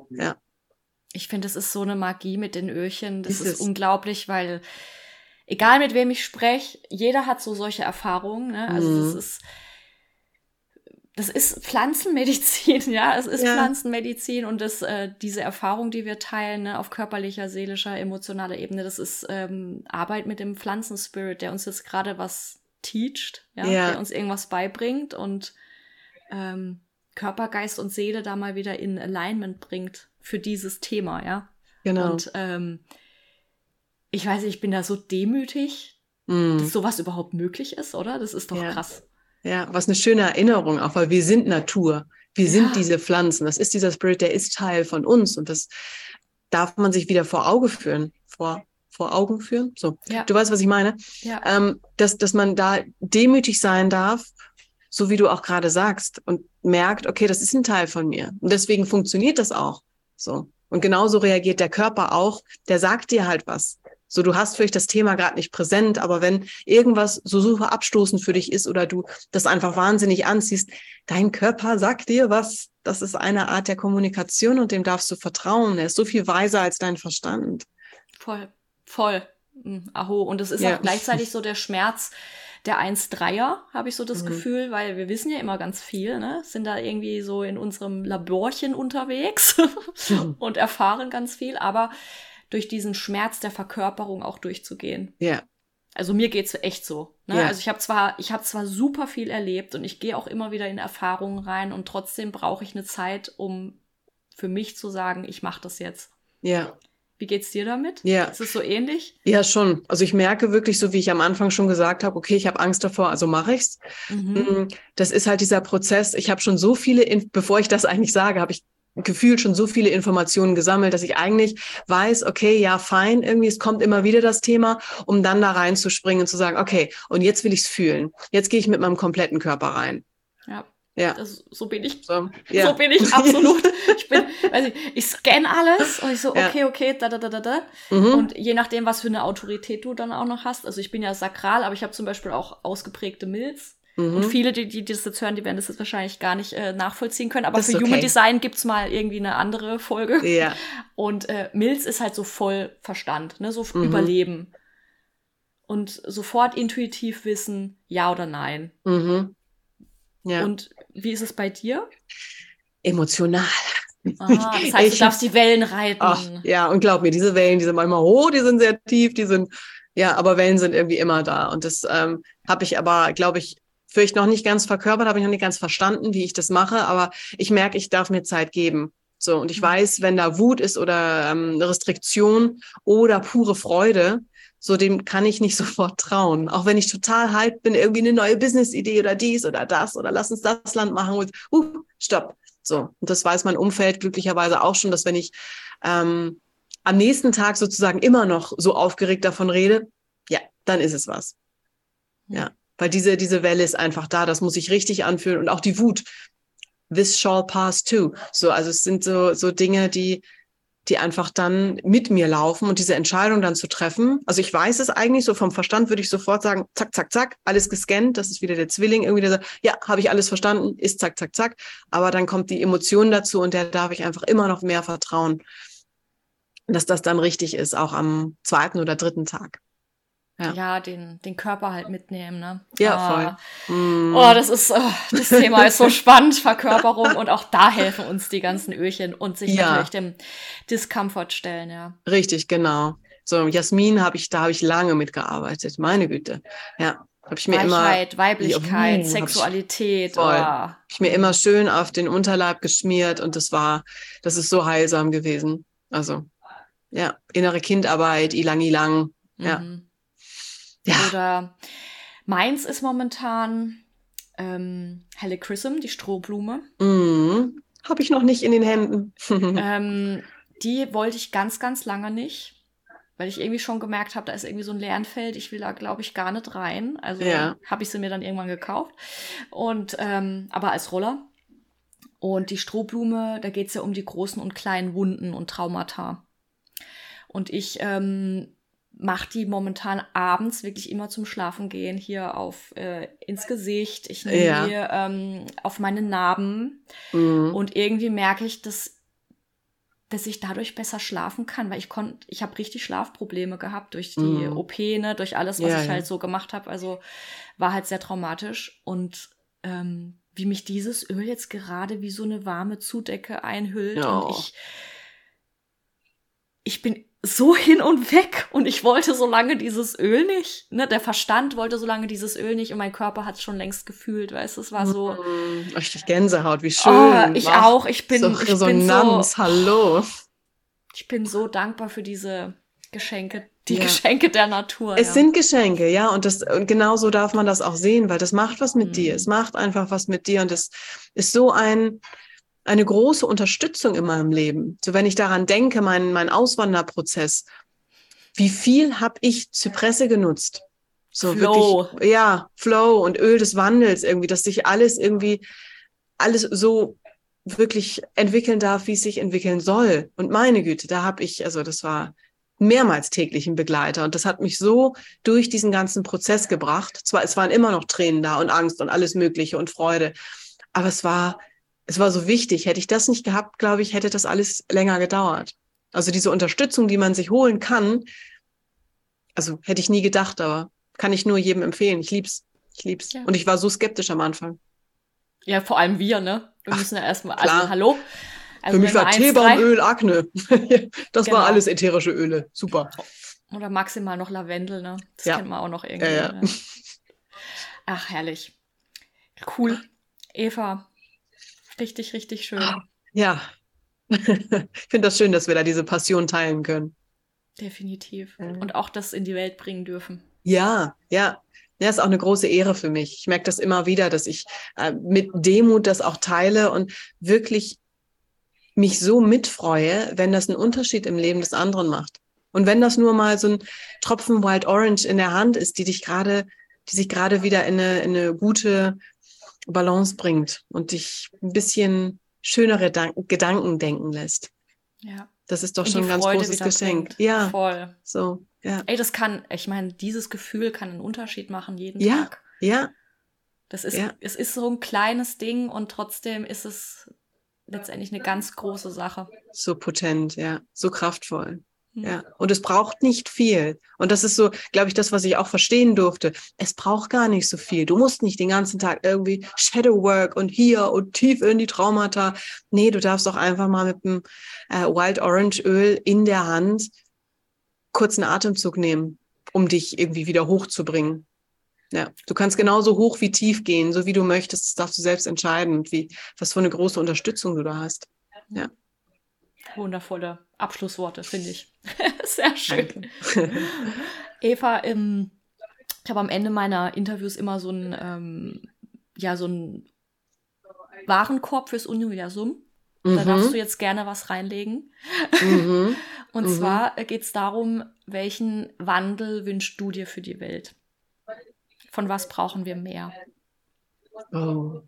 Speaker 2: Ja.
Speaker 1: Ich finde, es ist so eine Magie mit den Öhrchen. Das ist, ist unglaublich, weil egal mit wem ich spreche, jeder hat so solche Erfahrungen. Ne? Also mhm. das ist das ist Pflanzenmedizin, ja, es ist ja. Pflanzenmedizin und das, äh, diese Erfahrung, die wir teilen, ne, auf körperlicher, seelischer, emotionaler Ebene, das ist ähm, Arbeit mit dem Pflanzenspirit, der uns jetzt gerade was teacht, ja, ja, der uns irgendwas beibringt und ähm, Körper, Geist und Seele da mal wieder in Alignment bringt für dieses Thema, ja. Genau. Und ähm, ich weiß nicht, ich bin da so demütig, mm. dass sowas überhaupt möglich ist, oder? Das ist doch ja. krass.
Speaker 2: Ja, was eine schöne Erinnerung, auch weil wir sind Natur. Wir ja. sind diese Pflanzen. Das ist dieser Spirit, der ist Teil von uns. Und das darf man sich wieder vor Auge führen, vor, vor Augen führen. So, ja. du weißt, was ich meine? Ja. Ähm, dass, dass man da demütig sein darf, so wie du auch gerade sagst, und merkt, okay, das ist ein Teil von mir. Und deswegen funktioniert das auch. So. Und genauso reagiert der Körper auch. Der sagt dir halt was. So, du hast vielleicht das Thema gerade nicht präsent, aber wenn irgendwas so super abstoßend für dich ist oder du das einfach wahnsinnig anziehst, dein Körper sagt dir was. Das ist eine Art der Kommunikation und dem darfst du vertrauen. Er ist so viel weiser als dein Verstand.
Speaker 1: Voll, voll. Hm, aho. Und es ist ja. auch gleichzeitig so der Schmerz der 1-3er, habe ich so das mhm. Gefühl, weil wir wissen ja immer ganz viel, ne? Sind da irgendwie so in unserem Laborchen unterwegs mhm. und erfahren ganz viel, aber durch diesen Schmerz der Verkörperung auch durchzugehen. Ja. Also mir geht's echt so. Ne? Ja. Also ich habe zwar, ich habe zwar super viel erlebt und ich gehe auch immer wieder in Erfahrungen rein und trotzdem brauche ich eine Zeit, um für mich zu sagen, ich mache das jetzt. Ja. Wie geht's dir damit? Ja. Ist es so ähnlich?
Speaker 2: Ja, schon. Also ich merke wirklich, so wie ich am Anfang schon gesagt habe, okay, ich habe Angst davor, also mache ich's. Mhm. Mm, das ist halt dieser Prozess. Ich habe schon so viele, bevor ich das eigentlich sage, habe ich gefühlt schon so viele Informationen gesammelt, dass ich eigentlich weiß, okay, ja, fein, irgendwie, es kommt immer wieder das Thema, um dann da reinzuspringen und zu sagen, okay, und jetzt will ich es fühlen. Jetzt gehe ich mit meinem kompletten Körper rein.
Speaker 1: Ja. Ja. Das, so bin ich. So, ja. so bin ich absolut. ich bin, weiß ich, ich scanne alles und ich so, okay, ja. okay, da, da, da, da, da. Mhm. Und je nachdem, was für eine Autorität du dann auch noch hast. Also ich bin ja sakral, aber ich habe zum Beispiel auch ausgeprägte Milz. Mhm. Und viele, die, die das jetzt hören, die werden das jetzt wahrscheinlich gar nicht äh, nachvollziehen können. Aber das für okay. Human Design gibt's mal irgendwie eine andere Folge. Ja. Und äh, Milz ist halt so voll Verstand, ne? so mhm. Überleben. Und sofort intuitiv wissen, ja oder nein. Mhm. Ja. Und wie ist es bei dir?
Speaker 2: Emotional.
Speaker 1: Ah, das heißt, ich, du darfst die Wellen reiten. Ach,
Speaker 2: ja, und glaub mir, diese Wellen, die sind manchmal hoch, die sind sehr tief, die sind, ja, aber Wellen sind irgendwie immer da. Und das ähm, habe ich aber, glaube ich, vielleicht noch nicht ganz verkörpert, habe ich noch nicht ganz verstanden, wie ich das mache, aber ich merke, ich darf mir Zeit geben. So, und ich mhm. weiß, wenn da Wut ist oder ähm, Restriktion oder pure Freude, so dem kann ich nicht sofort trauen. Auch wenn ich total hyped bin, irgendwie eine neue Business-Idee oder dies oder das oder lass uns das Land machen und uh, stopp. So, und das weiß mein Umfeld glücklicherweise auch schon, dass wenn ich ähm, am nächsten Tag sozusagen immer noch so aufgeregt davon rede, ja, dann ist es was. Ja. Weil diese, diese Welle ist einfach da, das muss sich richtig anfühlen und auch die Wut. This shall pass too. So, also es sind so, so Dinge, die, die einfach dann mit mir laufen und diese Entscheidung dann zu treffen. Also ich weiß es eigentlich, so vom Verstand würde ich sofort sagen, zack, zack, zack, alles gescannt, das ist wieder der Zwilling, irgendwie der sagt, ja, habe ich alles verstanden, ist zack, zack, zack. Aber dann kommt die Emotion dazu und der darf ich einfach immer noch mehr vertrauen, dass das dann richtig ist, auch am zweiten oder dritten Tag.
Speaker 1: Ja. ja, den, den Körper halt mitnehmen, ne?
Speaker 2: Ja, ah.
Speaker 1: voll. Mm. Oh, das ist, oh, das Thema ist so spannend, Verkörperung und auch da helfen uns die ganzen Öhrchen und sich ja. natürlich dem Discomfort stellen, ja.
Speaker 2: Richtig, genau. So, Jasmin habe ich, da habe ich lange mitgearbeitet, meine Güte. Ja, habe ich mir
Speaker 1: Weichheit,
Speaker 2: immer
Speaker 1: Weiblichkeit, ja, Sexualität.
Speaker 2: Ich, voll, oh. Hab ich mir immer schön auf den Unterleib geschmiert und das war, das ist so heilsam gewesen. Also, ja, innere Kindarbeit, ilang, ilang. Mhm.
Speaker 1: Ja. Oder meins ist momentan ähm, Helichrysum, die Strohblume.
Speaker 2: Mm, Habe ich noch nicht in den Händen.
Speaker 1: ähm, die wollte ich ganz, ganz lange nicht, weil ich irgendwie schon gemerkt habe, da ist irgendwie so ein Lernfeld. Ich will da, glaube ich, gar nicht rein. Also ja. habe ich sie mir dann irgendwann gekauft. Und ähm, aber als Roller. Und die Strohblume, da geht es ja um die großen und kleinen Wunden und Traumata. Und ich ähm, mache die momentan abends wirklich immer zum Schlafen gehen hier auf äh, ins Gesicht. Ich nehme ja. hier ähm, auf meine Narben mhm. und irgendwie merke ich, dass dass ich dadurch besser schlafen kann, weil ich konnte, ich habe richtig Schlafprobleme gehabt durch die mhm. OP, ne, durch alles, was ja, ich halt so gemacht habe. Also war halt sehr traumatisch und ähm, wie mich dieses Öl jetzt gerade wie so eine warme Zudecke einhüllt oh. und ich ich bin so hin und weg und ich wollte so lange dieses Öl nicht. Ne? Der Verstand wollte so lange dieses Öl nicht und mein Körper hat es schon längst gefühlt, weißt du, es war so.
Speaker 2: Mm, richtig Gänsehaut, wie schön.
Speaker 1: Oh, ich Ach, auch, ich bin. So
Speaker 2: Resonanz,
Speaker 1: ich bin so,
Speaker 2: hallo.
Speaker 1: Ich bin so dankbar für diese Geschenke, die ja. Geschenke der Natur.
Speaker 2: Es ja. sind Geschenke, ja, und das und genau so darf man das auch sehen, weil das macht was mit mhm. dir. Es macht einfach was mit dir und es ist so ein eine große Unterstützung in meinem Leben. So wenn ich daran denke, mein, mein Auswanderprozess, wie viel habe ich Zypresse genutzt? So Flow. wirklich, ja, Flow und Öl des Wandels irgendwie, dass sich alles irgendwie, alles so wirklich entwickeln darf, wie es sich entwickeln soll. Und meine Güte, da habe ich, also das war mehrmals täglich ein Begleiter und das hat mich so durch diesen ganzen Prozess gebracht. Zwar, es waren immer noch Tränen da und Angst und alles Mögliche und Freude, aber es war es war so wichtig. Hätte ich das nicht gehabt, glaube ich, hätte das alles länger gedauert. Also diese Unterstützung, die man sich holen kann, also hätte ich nie gedacht, aber kann ich nur jedem empfehlen. Ich lieb's. Ich lieb's. Ja. Und ich war so skeptisch am Anfang.
Speaker 1: Ja, vor allem wir, ne? Wir Ach, müssen ja erstmal, also hallo.
Speaker 2: Also Für mich war Teebaumöl, Akne. das genau. war alles ätherische Öle. Super.
Speaker 1: Oder maximal noch Lavendel, ne? Das ja. kennt man auch noch irgendwie. Ja, ja. Ne? Ach, herrlich. Cool. Eva, Richtig, richtig schön.
Speaker 2: Ja. ich finde das schön, dass wir da diese Passion teilen können.
Speaker 1: Definitiv. Und auch das in die Welt bringen dürfen.
Speaker 2: Ja, ja. Ja, ist auch eine große Ehre für mich. Ich merke das immer wieder, dass ich äh, mit Demut das auch teile und wirklich mich so mitfreue, wenn das einen Unterschied im Leben des anderen macht. Und wenn das nur mal so ein Tropfen Wild Orange in der Hand ist, die dich gerade, die sich gerade wieder in eine, in eine gute Balance bringt und dich ein bisschen schönere Gedanken denken lässt.
Speaker 1: Ja.
Speaker 2: Das ist doch schon ein ganz Freude großes Geschenk. Bringt. Ja.
Speaker 1: Voll.
Speaker 2: So, ja.
Speaker 1: Ey, das kann, ich meine, dieses Gefühl kann einen Unterschied machen jeden
Speaker 2: ja.
Speaker 1: Tag.
Speaker 2: Ja.
Speaker 1: Das ist, ja. es ist so ein kleines Ding und trotzdem ist es letztendlich eine ganz große Sache.
Speaker 2: So potent, ja. So kraftvoll. Ja, und es braucht nicht viel. Und das ist so, glaube ich, das, was ich auch verstehen durfte. Es braucht gar nicht so viel. Du musst nicht den ganzen Tag irgendwie Shadow Work und hier und tief in die Traumata. Nee, du darfst auch einfach mal mit dem äh, Wild Orange Öl in der Hand kurzen Atemzug nehmen, um dich irgendwie wieder hochzubringen. Ja, du kannst genauso hoch wie tief gehen, so wie du möchtest. Das darfst du selbst entscheiden, wie, was für eine große Unterstützung du da hast. Ja.
Speaker 1: Wundervolle Abschlussworte, finde ich. Sehr schön. Eva, ähm, ich habe am Ende meiner Interviews immer so ein, ähm, ja, so ein Warenkorb fürs Universum. Mhm. Da darfst du jetzt gerne was reinlegen. Mhm. Und mhm. zwar geht es darum, welchen Wandel wünschst du dir für die Welt? Von was brauchen wir mehr?
Speaker 2: Oh,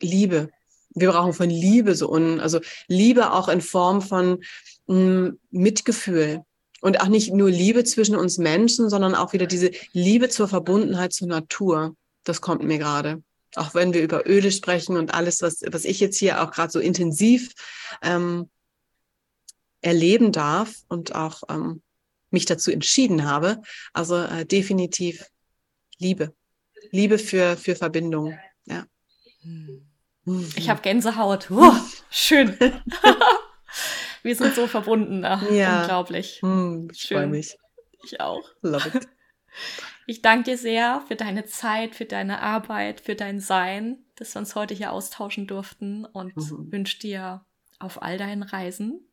Speaker 2: Liebe. Wir brauchen von Liebe so un, also Liebe auch in Form von mh, mm, Mitgefühl und auch nicht nur Liebe zwischen uns Menschen, sondern auch wieder diese Liebe zur Verbundenheit zur Natur. Das kommt mir gerade. Auch wenn wir über Öle sprechen und alles, was, was ich jetzt hier auch gerade so intensiv ähm, erleben darf und auch ähm, mich dazu entschieden habe. Also äh, definitiv Liebe. Liebe für, für Verbindung. Ja.
Speaker 1: Ich habe Gänsehaut. Oh, schön. Wir sind so verbunden. Ach, ja. Unglaublich.
Speaker 2: Hm, ich freue mich.
Speaker 1: Ich auch.
Speaker 2: Love it.
Speaker 1: Ich danke dir sehr für deine Zeit, für deine Arbeit, für dein Sein, dass wir uns heute hier austauschen durften und mhm. wünsche dir auf all deinen Reisen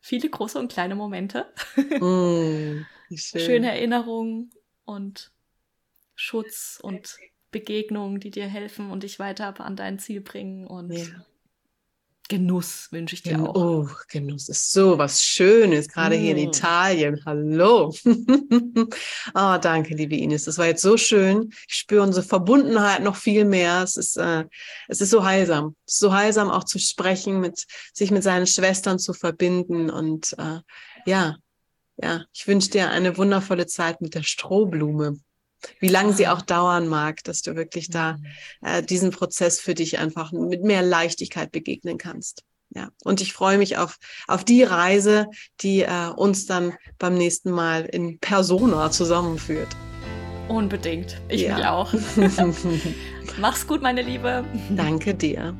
Speaker 1: viele große und kleine Momente, mm, schön. schöne Erinnerungen und Schutz und Begegnungen, die dir helfen und dich weiter an dein Ziel bringen und ja. Genuss wünsche ich dir auch.
Speaker 2: Oh, Genuss ist so was Schönes, gerade mm. hier in mm. Italien. Hallo. oh, danke, liebe Ines. Das war jetzt so schön. Ich spüre unsere Verbundenheit noch viel mehr. Es ist, äh, es ist so heilsam. Ist so heilsam, auch zu sprechen, mit, sich mit seinen Schwestern zu verbinden. Und äh, ja, ja, ich wünsche dir eine wundervolle Zeit mit der Strohblume wie lange sie auch dauern mag, dass du wirklich da mhm. äh, diesen Prozess für dich einfach mit mehr Leichtigkeit begegnen kannst. Ja, und ich freue mich auf, auf die Reise, die äh, uns dann beim nächsten Mal in Persona zusammenführt.
Speaker 1: Unbedingt. Ich ja. mich auch. Mach's gut, meine Liebe.
Speaker 2: Danke dir.